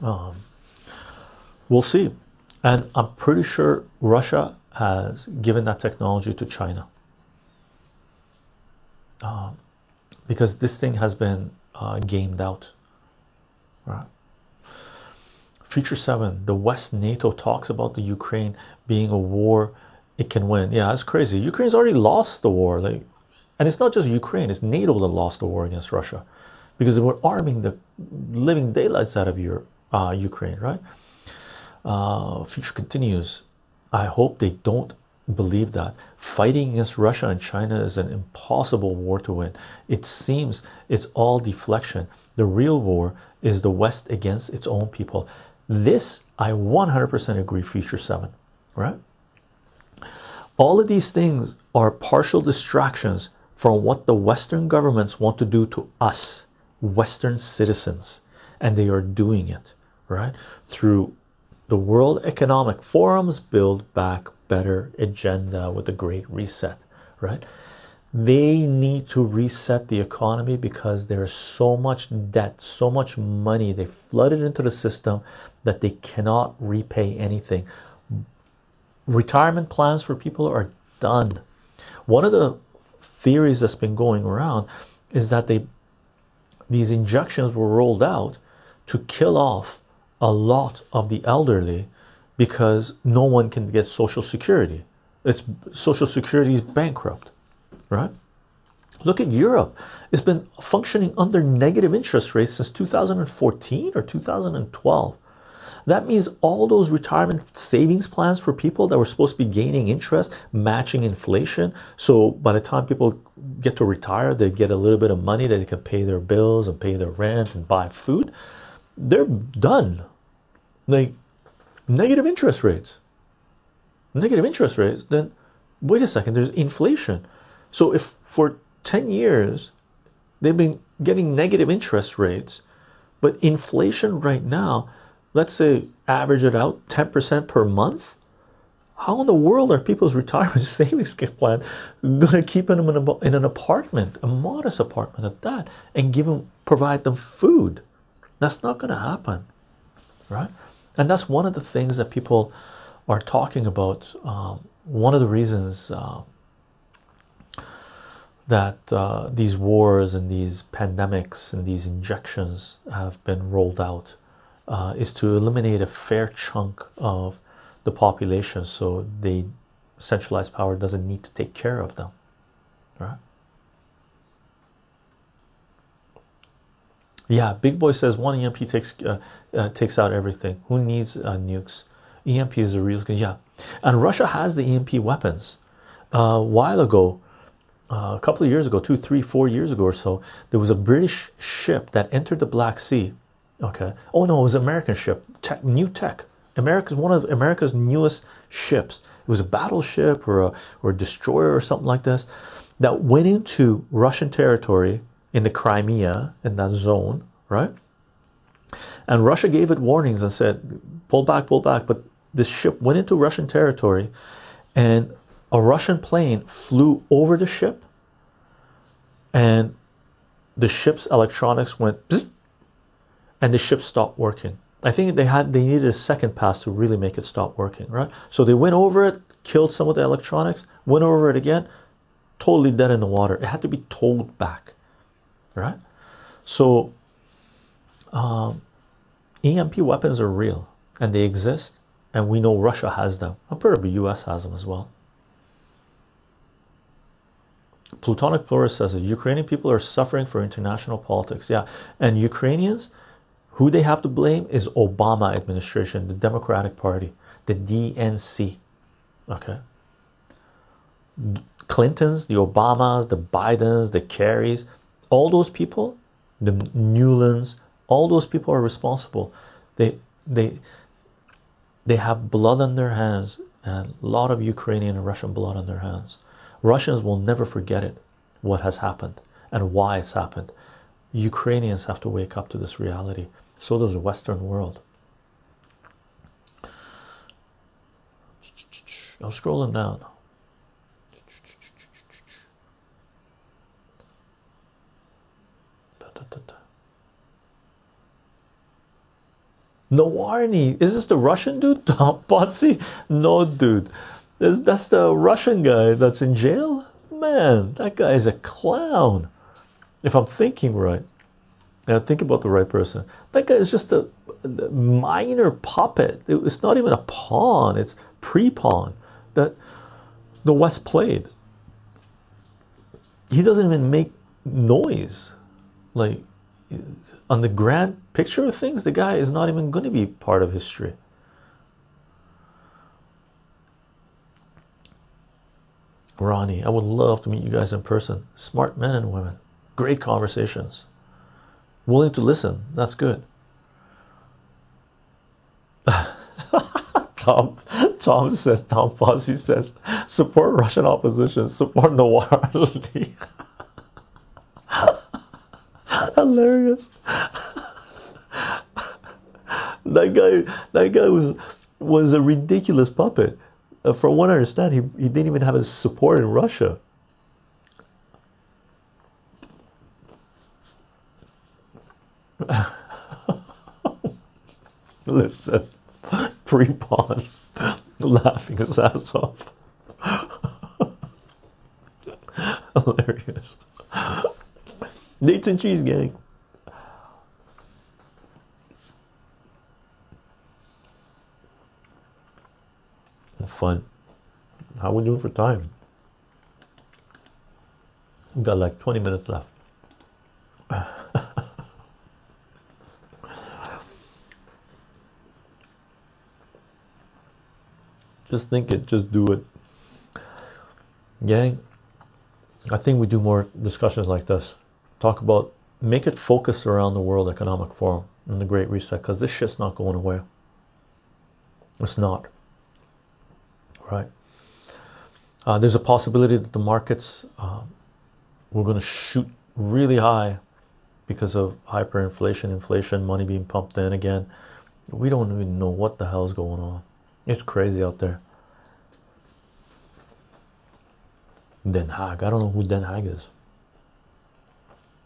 Um, we'll see. And I'm pretty sure Russia has given that technology to China um, because this thing has been uh, gamed out. Right. Future 7 the West NATO talks about the Ukraine being a war it can win. Yeah, that's crazy. Ukraine's already lost the war. Like, and it's not just Ukraine, it's NATO that lost the war against Russia because they were arming the living daylights out of your uh, Ukraine, right? Uh, future continues. I hope they don't believe that fighting against Russia and China is an impossible war to win. It seems it's all deflection. The real war is the West against its own people. This I 100% agree, Future 7, right? All of these things are partial distractions from what the Western governments want to do to us, Western citizens, and they are doing it, right? Through the World Economic Forum's Build Back better agenda with the great reset right? They need to reset the economy because there's so much debt so much money. They flooded into the system that they cannot repay anything. Retirement plans for people are done. One of the theories that's been going around is that they these injections were rolled out to kill off a lot of the elderly because no one can get social security it's social security is bankrupt right look at europe it's been functioning under negative interest rates since 2014 or 2012 That means all those retirement savings plans for people that were supposed to be gaining interest, matching inflation. So by the time people get to retire, they get a little bit of money that they can pay their bills and pay their rent and buy food. They're done. Like negative interest rates. Negative interest rates, then wait a second, there's inflation. So if for 10 years they've been getting negative interest rates, but inflation right now, let's say average it out 10% per month. How in the world are people's retirement savings plan going to keep them in, in an apartment, a modest apartment at that, and give them provide them food? That's not going to happen, right? And that's one of the things that people are talking about. Um, one of the reasons uh, that uh, these wars and these pandemics and these injections have been rolled out uh, is to eliminate a fair chunk of the population so the centralized power doesn't need to take care of them right yeah big boy says one emp takes uh, uh, takes out everything who needs uh, nukes emp is a real good. yeah and russia has the emp weapons a while ago uh, a couple of years ago, two, three, four years ago or so, there was a British ship that entered the Black Sea. Okay. Oh no, it was an American ship, tech, new tech. America's one of America's newest ships. It was a battleship or a or a destroyer or something like this that went into Russian territory in the Crimea in that zone, right? And Russia gave it warnings and said, "Pull back, pull back." But this ship went into Russian territory, and a Russian plane flew over the ship and the ship's electronics went and the ship stopped working. I think they had they needed a second pass to really make it stop working, right? So they went over it, killed some of the electronics, went over it again, totally dead in the water. It had to be towed back, right? So um, EMP weapons are real and they exist, and we know Russia has them. I'm pretty sure the US has them as well. Plutonic Plurus says that Ukrainian people are suffering for international politics. Yeah, and Ukrainians, who they have to blame is Obama administration, the Democratic Party, the DNC. Okay. Clintons, the Obamas, the Bidens, the Kerrys, all those people, the Nulands, all those people are responsible. They they they have blood on their hands, and a lot of Ukrainian and Russian blood on their hands. Russians will never forget it, what has happened and why it's happened. Ukrainians have to wake up to this reality. So does the Western world. I'm scrolling down. Navalny, is this the Russian dude? Potsy? No, dude. That's, that's the Russian guy that's in jail. Man, that guy is a clown. If I'm thinking right, and I think about the right person, that guy is just a, a minor puppet. It's not even a pawn, it's pre pawn that the West played. He doesn't even make noise. Like on the grand picture of things, the guy is not even going to be part of history. Ronnie, I would love to meet you guys in person. Smart men and women, great conversations, willing to listen. That's good. Tom, Tom says, Tom Fossey says, support Russian opposition, support Navalny. Hilarious. that guy, that guy was was a ridiculous puppet uh, from what I understand, he, he didn't even have his support in Russia. Liz says, pre pawn, laughing his ass off. Hilarious. Dates and cheese gang. fun. How we doing for time? We've got like 20 minutes left. Just think it, just do it. Gang, I think we do more discussions like this. Talk about make it focus around the World Economic Forum and the Great Reset because this shit's not going away. It's not. Right. Uh, there's a possibility that the markets uh, we're going to shoot really high because of hyperinflation, inflation, money being pumped in again. We don't even know what the hell's going on. It's crazy out there. Den Haag. I don't know who Den Haag is.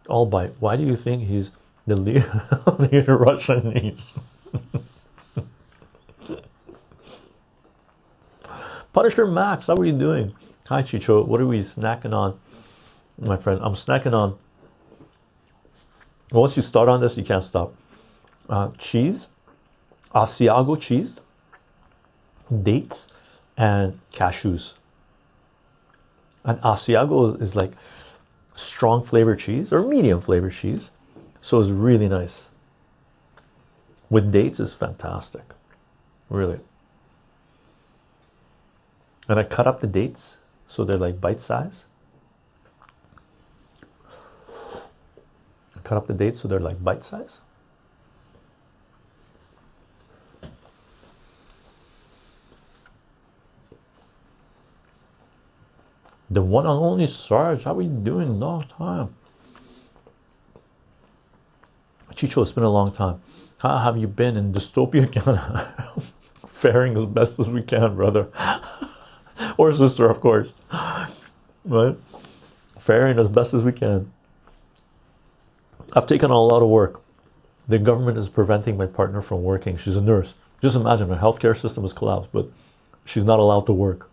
Albright. Why do you think he's the leader of the Russian news? Punisher Max, how are you doing? Hi Chycho, what are we snacking on? My friend, I'm snacking on. Once you start on this, you can't stop. Uh, cheese, Asiago cheese, dates, and cashews. And Asiago is like strong flavor cheese or medium flavor cheese, so it's really nice. With dates is fantastic, really. And I cut up the dates so they're like bite size. I cut up the dates so they're like bite size. The one and only Sarge, how are you doing? Long time. Chycho, it's been a long time. How have you been in dystopia? Faring as best as we can, brother. or sister, of course. Right? Faring as best as we can. I've taken on a lot of work. The government is preventing my partner from working. She's a nurse. Just imagine her healthcare system has collapsed, but she's not allowed to work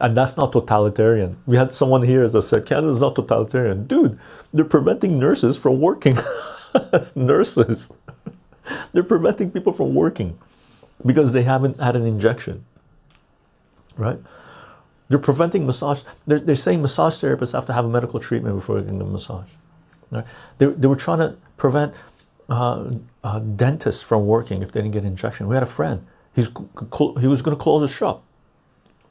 and that's not totalitarian. We had someone here that said Canada is not totalitarian. Dude, they're preventing nurses from working as nurses. they're preventing people from working because they haven't had an injection. Right? They're preventing massage. They're, they're saying massage therapists have to have a medical treatment before getting the massage. Right? They, they were trying to prevent uh, uh, dentists from working if they didn't get an injection. We had a friend. He's he was going to close his shop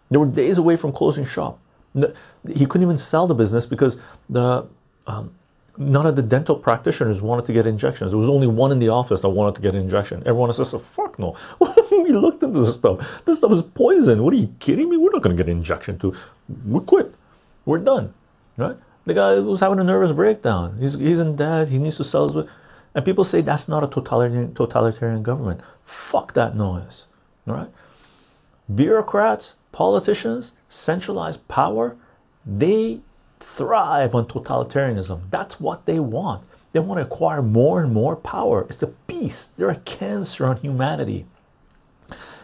they were days away from closing shop. He couldn't even sell the business because the um, none of the dental practitioners wanted to get injections. There was only one in the office that wanted to get an injection. Everyone else said, "Fuck no." we looked into this stuff. This stuff is poison. What are you kidding me? We're not going to get an injection to. We quit. We're done. Right? The guy was having a nervous breakdown. He's he's in debt. He needs to sell his. And people say that's not a totalitarian totalitarian government. Fuck that noise. All right. Bureaucrats politicians, centralized power, they thrive on totalitarianism. That's what they want. They want to acquire more and more power. It's a beast, they're a cancer on humanity.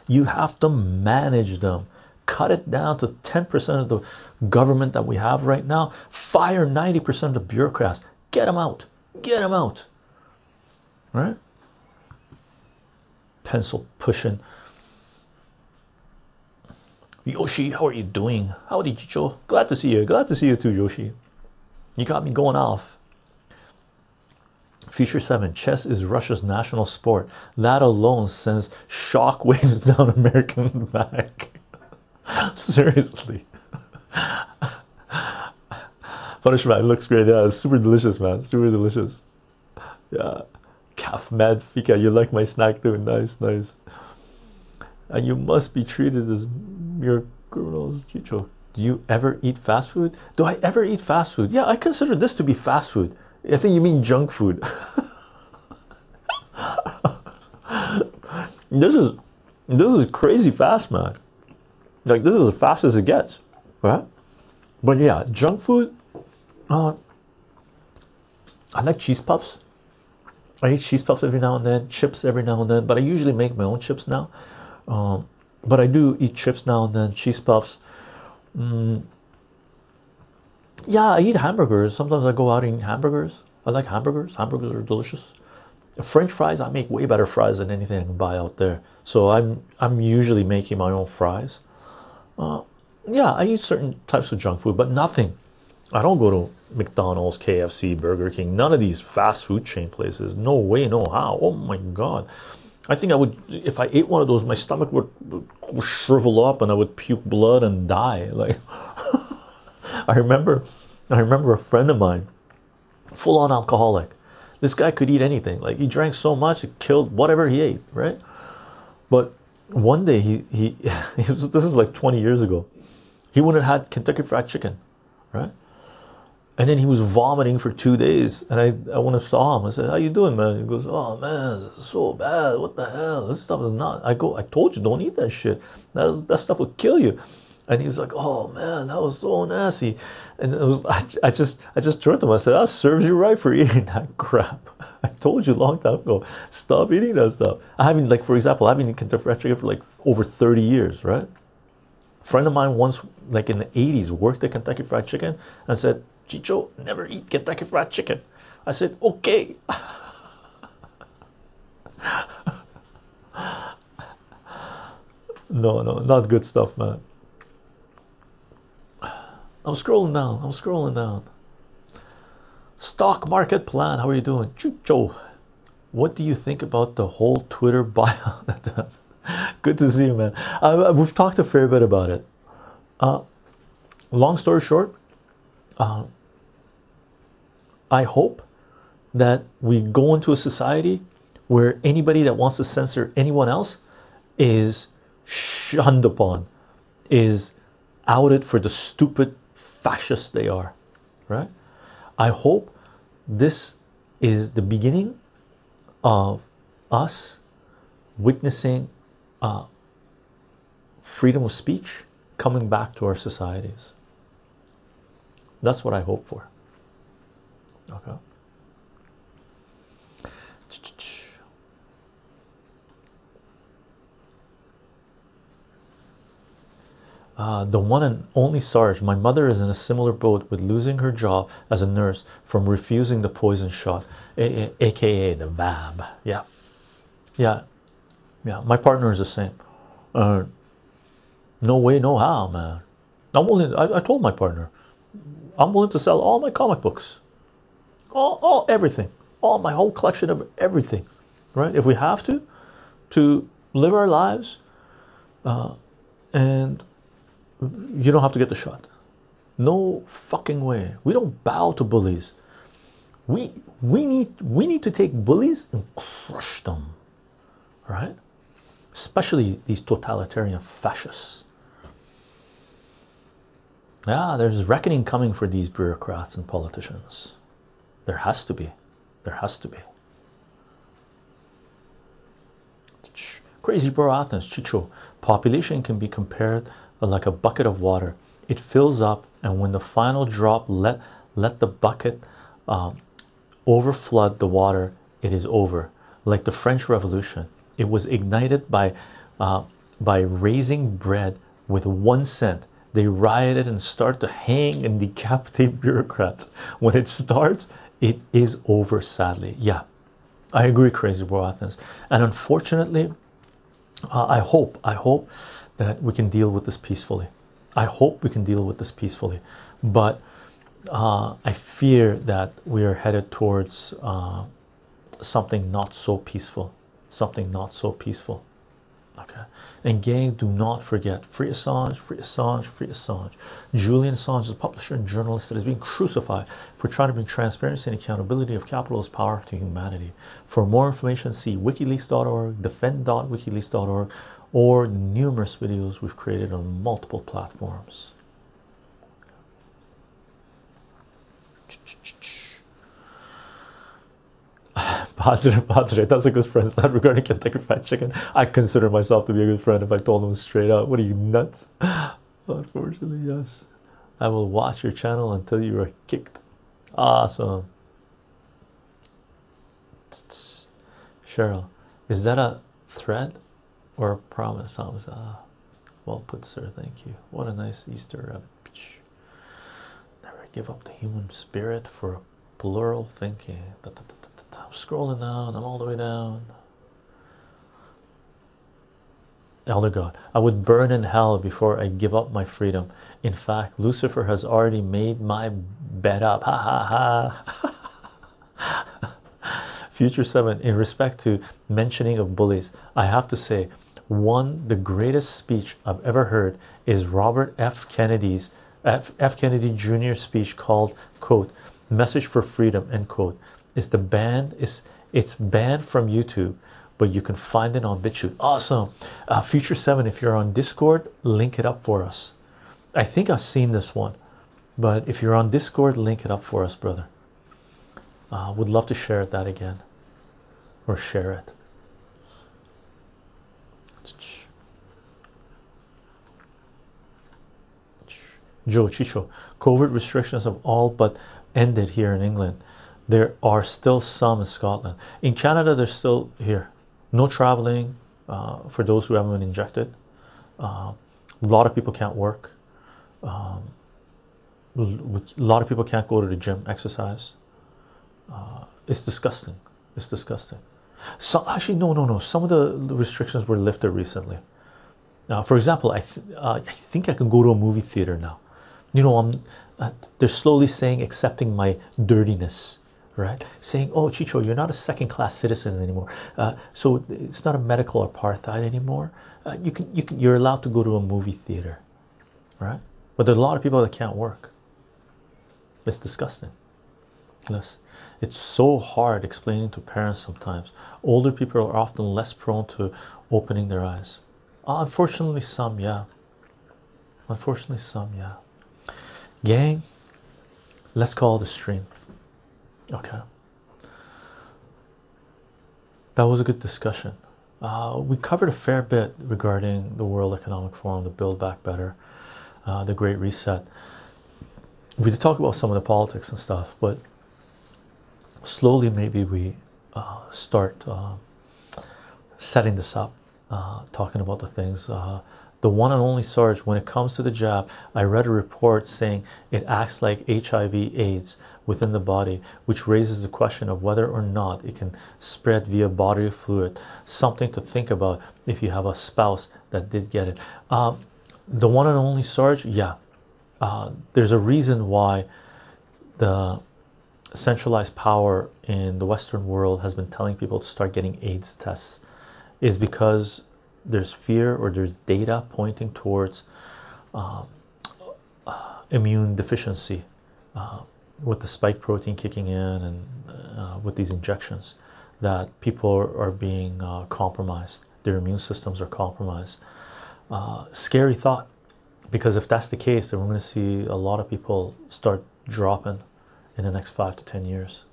You have to manage them. Cut it down to 10% of the government that we have right now. Fire 90% of the bureaucrats. Get them out. Get them out. Right? Pencil pushing Yoshi, how are you doing? Howdy, Chycho. Glad to see you. Glad to see you too, Yoshi. You got me going off. Future 7 Chess is Russia's national sport. That alone sends shockwaves down American back. Seriously. Punishment looks great. Yeah, it's super delicious, man. Super delicious. Yeah. Calf mad fika. You like my snack too. Nice, nice. And you must be treated as mere criminals, Chycho. Do you ever eat fast food? Do I ever eat fast food? Yeah, I consider this to be fast food. I think you mean junk food. this is this is crazy fast, man. Like this is as fast as it gets, right? But yeah, junk food. Uh, I like cheese puffs. I eat cheese puffs every now and then, chips every now and then, but I usually make my own chips now. Um, but I do eat chips now and then, cheese puffs. Mm. Yeah, I eat hamburgers. Sometimes I go out and eat hamburgers. I like hamburgers. Hamburgers are delicious. French fries, I make way better fries than anything I can buy out there. So I'm I'm usually making my own fries. Uh, yeah, I eat certain types of junk food, but nothing. I don't go to McDonald's, KFC, Burger King, none of these fast food chain places. No way, no how. Oh my god. I think I would, if I ate one of those, my stomach would, would shrivel up and I would puke blood and die. Like, I remember, I remember a friend of mine, full on alcoholic. This guy could eat anything. Like, he drank so much, it killed whatever he ate, right? But one day, he, he, this is like 20 years ago, he wouldn't have had Kentucky Fried Chicken, right? And then he was vomiting for two days. And i i went and saw him. I said how you doing man? He goes oh man so bad. What the hell? This stuff is not i go i told you don't eat that shit. That, is, that stuff will kill you. And he was like oh man that was so nasty. And it was I, I just i just turned to him. I said that serves you right for eating that crap. I told you a long time ago. Stop eating that stuff. I haven't like for example i've been kentucky fried chicken for like over 30 years right? A friend of mine once like in the 80s worked at kentucky fried chicken and said Chycho, never eat Kentucky Fried Chicken. I said, okay. no, no, not good stuff, man. I'm scrolling down. I'm scrolling down. Stock market plan. How are you doing, Chycho? What do you think about the whole Twitter bio? Good to see you, man. Uh, we've talked a fair bit about it. Uh, long story short, uh, I hope that we go into a society where anybody that wants to censor anyone else is shunned upon, is outed for the stupid fascists they are, right? I hope this is the beginning of us witnessing uh, freedom of speech coming back to our societies. That's what I hope for. Uh, the one and only Sarge. My mother is in a similar boat with losing her job as a nurse from refusing the poison shot, aka the VAB. Yeah, yeah, yeah. My partner is the same. Uh, no way, no how, man. I'm willing. I, I told my partner, I'm willing to sell all my comic books, all, all everything, all my whole collection of everything, right? If we have to, to live our lives, uh, and you don't have to get the shot. No fucking way. We don't bow to bullies. We we need we need to take bullies and crush them, right? Especially these totalitarian fascists. Yeah, there's reckoning coming for these bureaucrats and politicians. There has to be. There has to be. Crazy bro Athens, Chicho. Population can be compared like a bucket of water. It fills up, and when the final drop let let the bucket um, overflood the water, it is over. Like the French Revolution, it was ignited by uh, by raising bread with one cent they rioted and start to hang and decapitate bureaucrats. When it starts, it is over, sadly. Yeah, I agree, Crazy Bro Athens. And unfortunately, uh, I hope, I hope that we can deal with this peacefully. I hope we can deal with this peacefully. But uh, I fear that we are headed towards uh, something not so peaceful. Something not so peaceful. Okay. And gang, do not forget free Assange, free Assange, free Assange. Julian Assange is a publisher and journalist that is being crucified for trying to bring transparency and accountability of capitalist power to humanity. For more information, see wikileaks.org, defend.wikileaks.org, or numerous videos we've created on multiple platforms. Padre, Padre, that's a good friend. It's not regarding Kentucky Fried Chicken. I consider myself to be a good friend if I told him straight out. What are you nuts? Unfortunately, yes. I will watch your channel until you are kicked. Awesome. Cheryl, is that a threat or a promise? I was uh, well put, sir. Thank you. What a nice Easter rabbit. Never give up the human spirit for plural thinking. I'm scrolling down, I'm all the way down. Elder God, I would burn in hell before I give up my freedom. In fact, Lucifer has already made my bed up. Ha ha ha. Future Seven. In respect to mentioning of bullies, I have to say, one the greatest speech I've ever heard is Robert F. Kennedy's F. F. Kennedy Jr. speech called "quote Message for Freedom." End quote. Is the band is it's banned from YouTube, but you can find it on BitChute. Awesome. Uh, Future Seven. If you're on Discord, link it up for us. I think I've seen this one, but if you're on Discord, link it up for us, brother. Uh, would love to share that again or share it. Joe Chycho, COVID restrictions have all but ended here in England. There are still some in Scotland. In Canada, they're still here. No traveling uh, for those who haven't been injected. Uh, a lot of people can't work. Um, a lot of people can't go to the gym, exercise. Uh, it's disgusting. It's disgusting. So actually, no, no, no. Some of the restrictions were lifted recently. Now, for example, I th uh, I think I can go to a movie theater now. You know, I'm uh, they're slowly saying accepting my dirtiness, right? Saying, "Oh, Chycho, you're not a second-class citizen anymore." Uh, so it's not a medical apartheid anymore. Uh, you can you can you're allowed to go to a movie theater, right? But there are a lot of people that can't work. It's disgusting. Yes. It's so hard explaining to parents sometimes. Older people are often less prone to opening their eyes. Uh, unfortunately, some, yeah. Unfortunately, some, yeah. Gang, let's call the stream. Okay. That was a good discussion. Uh, we covered a fair bit regarding the World Economic Forum, the Build Back Better, uh, the Great Reset. We did talk about some of the politics and stuff, but slowly maybe we uh, start uh, setting this up uh, talking about the things uh, the one and only Sarge when it comes to the jab I read a report saying it acts like HIV AIDS within the body which raises the question of whether or not it can spread via bodily fluid. Something to think about if you have a spouse that did get it. Uh, the one and only Sarge yeah. Uh, there's a reason why the centralized power in the Western world has been telling people to start getting AIDS tests is because there's fear or there's data pointing towards um, uh, immune deficiency uh, with the spike protein kicking in and uh, with these injections that people are, being uh, compromised their immune systems are compromised uh, scary thought because if that's the case then we're going to see a lot of people start dropping in the next five to ten years.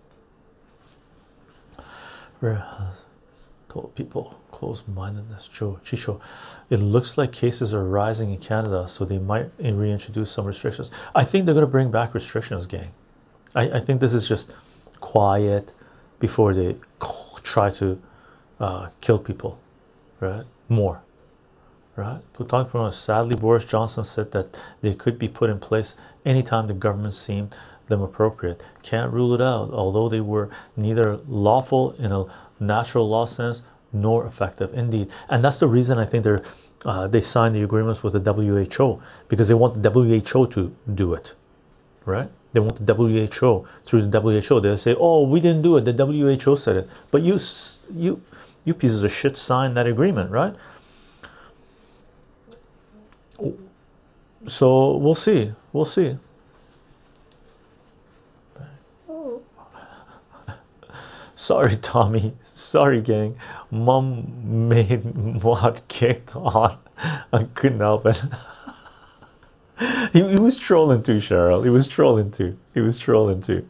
Told people close-mindedness, Joe Chycho. It looks like cases are rising in Canada, so they might reintroduce some restrictions. I think they're going to bring back restrictions, gang. I, I think this is just quiet before they try to uh, kill people, right? More, right? Talking from sadly, Boris Johnson said that they could be put in place anytime the government seemed them appropriate. Can't rule it out, although they were neither lawful in a natural law sense nor effective. Indeed, and that's the reason I think they're uh, they signed the agreements with the WHO because they want the WHO to do it, right? They want the WHO through the WHO. They say, "Oh, we didn't do it. The WHO said it." But you, you, you pieces of shit signed that agreement, right? So we'll see. We'll see. Sorry, Tommy. Sorry, gang. Mom made what kicked on. I couldn't help it. he, he was trolling too, Cheryl. He was trolling too. He was trolling too.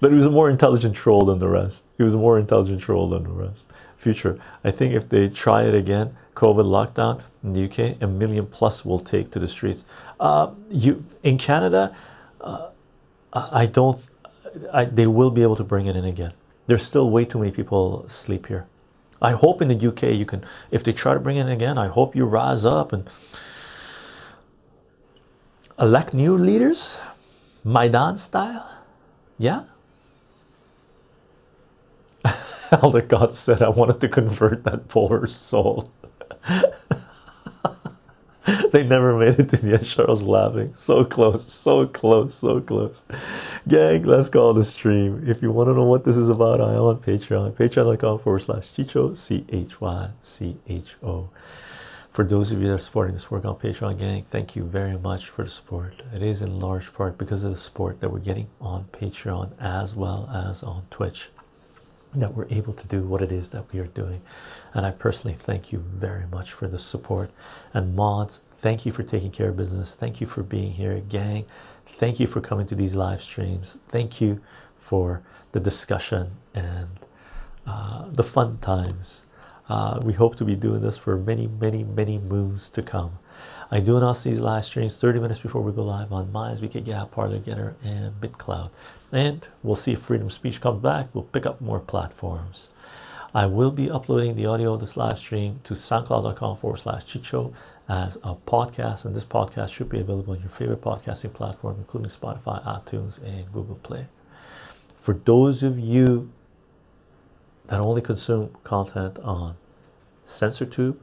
But he was a more intelligent troll than the rest. He was a more intelligent troll than the rest. Future. I think if they try it again, COVID lockdown in the UK, a million plus will take to the streets. Uh, you in Canada, uh, I don't. I, they will be able to bring it in again there's still way too many people sleep here. I hope in the UK you can, if they try to bring it again, I hope you rise up and elect new leaders, Maidan style. Yeah. Elder God said, I wanted to convert that poor soul. they never made it to the end. Charles laughing. So close, so close, so close. Gang, let's call the stream. If you want to know what this is about, I am on Patreon. Patreon.com forward slash Chycho, C H Y C H O. For those of you that are supporting this work on Patreon, gang, thank you very much for the support. It is in large part because of the support that we're getting on Patreon as well as on Twitch that we're able to do what it is that we are doing. And I personally thank you very much for the support. And mods, thank you for taking care of business. Thank you for being here, gang. Thank you for coming to these live streams. Thank you for the discussion and uh, the fun times. Uh, we hope to be doing this for many, many, many moons to come. I do announce these live streams 30 minutes before we go live on Minds, Wicked Gab, Parler Gettr, and BitClout. And we'll see if freedom of speech comes back. We'll pick up more platforms. I will be uploading the audio of this live stream to soundcloud.com forward slash chycho as a podcast. And this podcast should be available on your favorite podcasting platform, including Spotify, iTunes, and Google Play. For those of you that only consume content on CensorTube,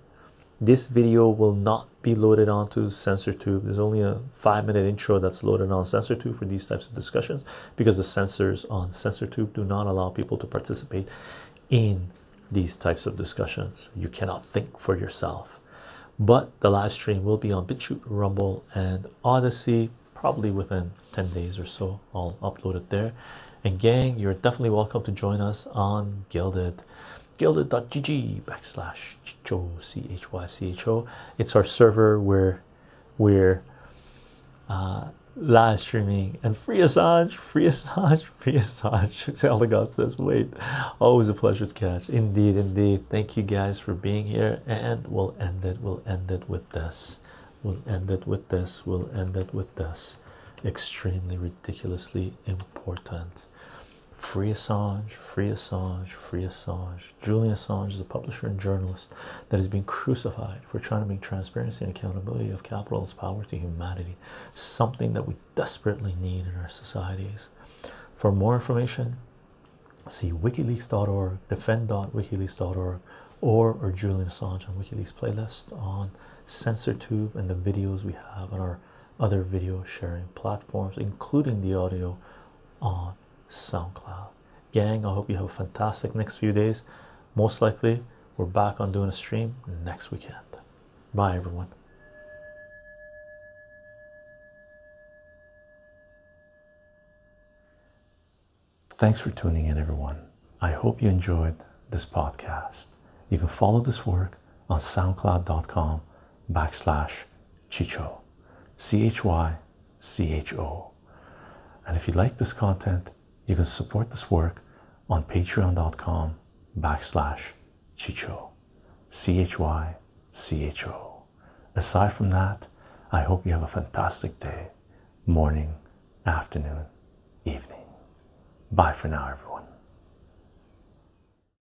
this video will not be loaded onto CensorTube. There's only a five minute intro that's loaded on CensorTube for these types of discussions because the censors on CensorTube do not allow people to participate in these types of discussions. You cannot think for yourself. But the live stream will be on BitChute, Rumble, and Odysee probably within 10 days or so. I'll upload it there. And gang, you're definitely welcome to join us on Guilded guilded.gg backslash chycho c-h-y-c-h-o it's our server where we're uh, live streaming and free Assange, free Assange, free Assange. Zelda says, wait, always a pleasure to catch. Indeed, indeed. Thank you guys for being here. And we'll end it. We'll end it with this. We'll end it with this. We'll end it with this. Extremely ridiculously important. Free Assange, free Assange, free Assange. Julian Assange is a publisher and journalist that is being crucified for trying to make transparency and accountability of capitalist power to humanity, something that we desperately need in our societies. For more information, see wikileaks.org, defend.wikileaks.org, or our Julian Assange on WikiLeaks playlist on CensorTube and the videos we have on our other video sharing platforms, including the audio on SoundCloud. Gang, I hope you have a fantastic next few days. Most likely, we're back on doing a stream next weekend. Bye, everyone. Thanks for tuning in, everyone. I hope you enjoyed this podcast. You can follow this work on soundcloud.com backslash chycho, C H Y C H O. And if you like this content, you can support this work on patreon.com backslash chycho c-h-y-c-h-o aside from that i hope you have a fantastic day morning afternoon evening. Bye for now everyone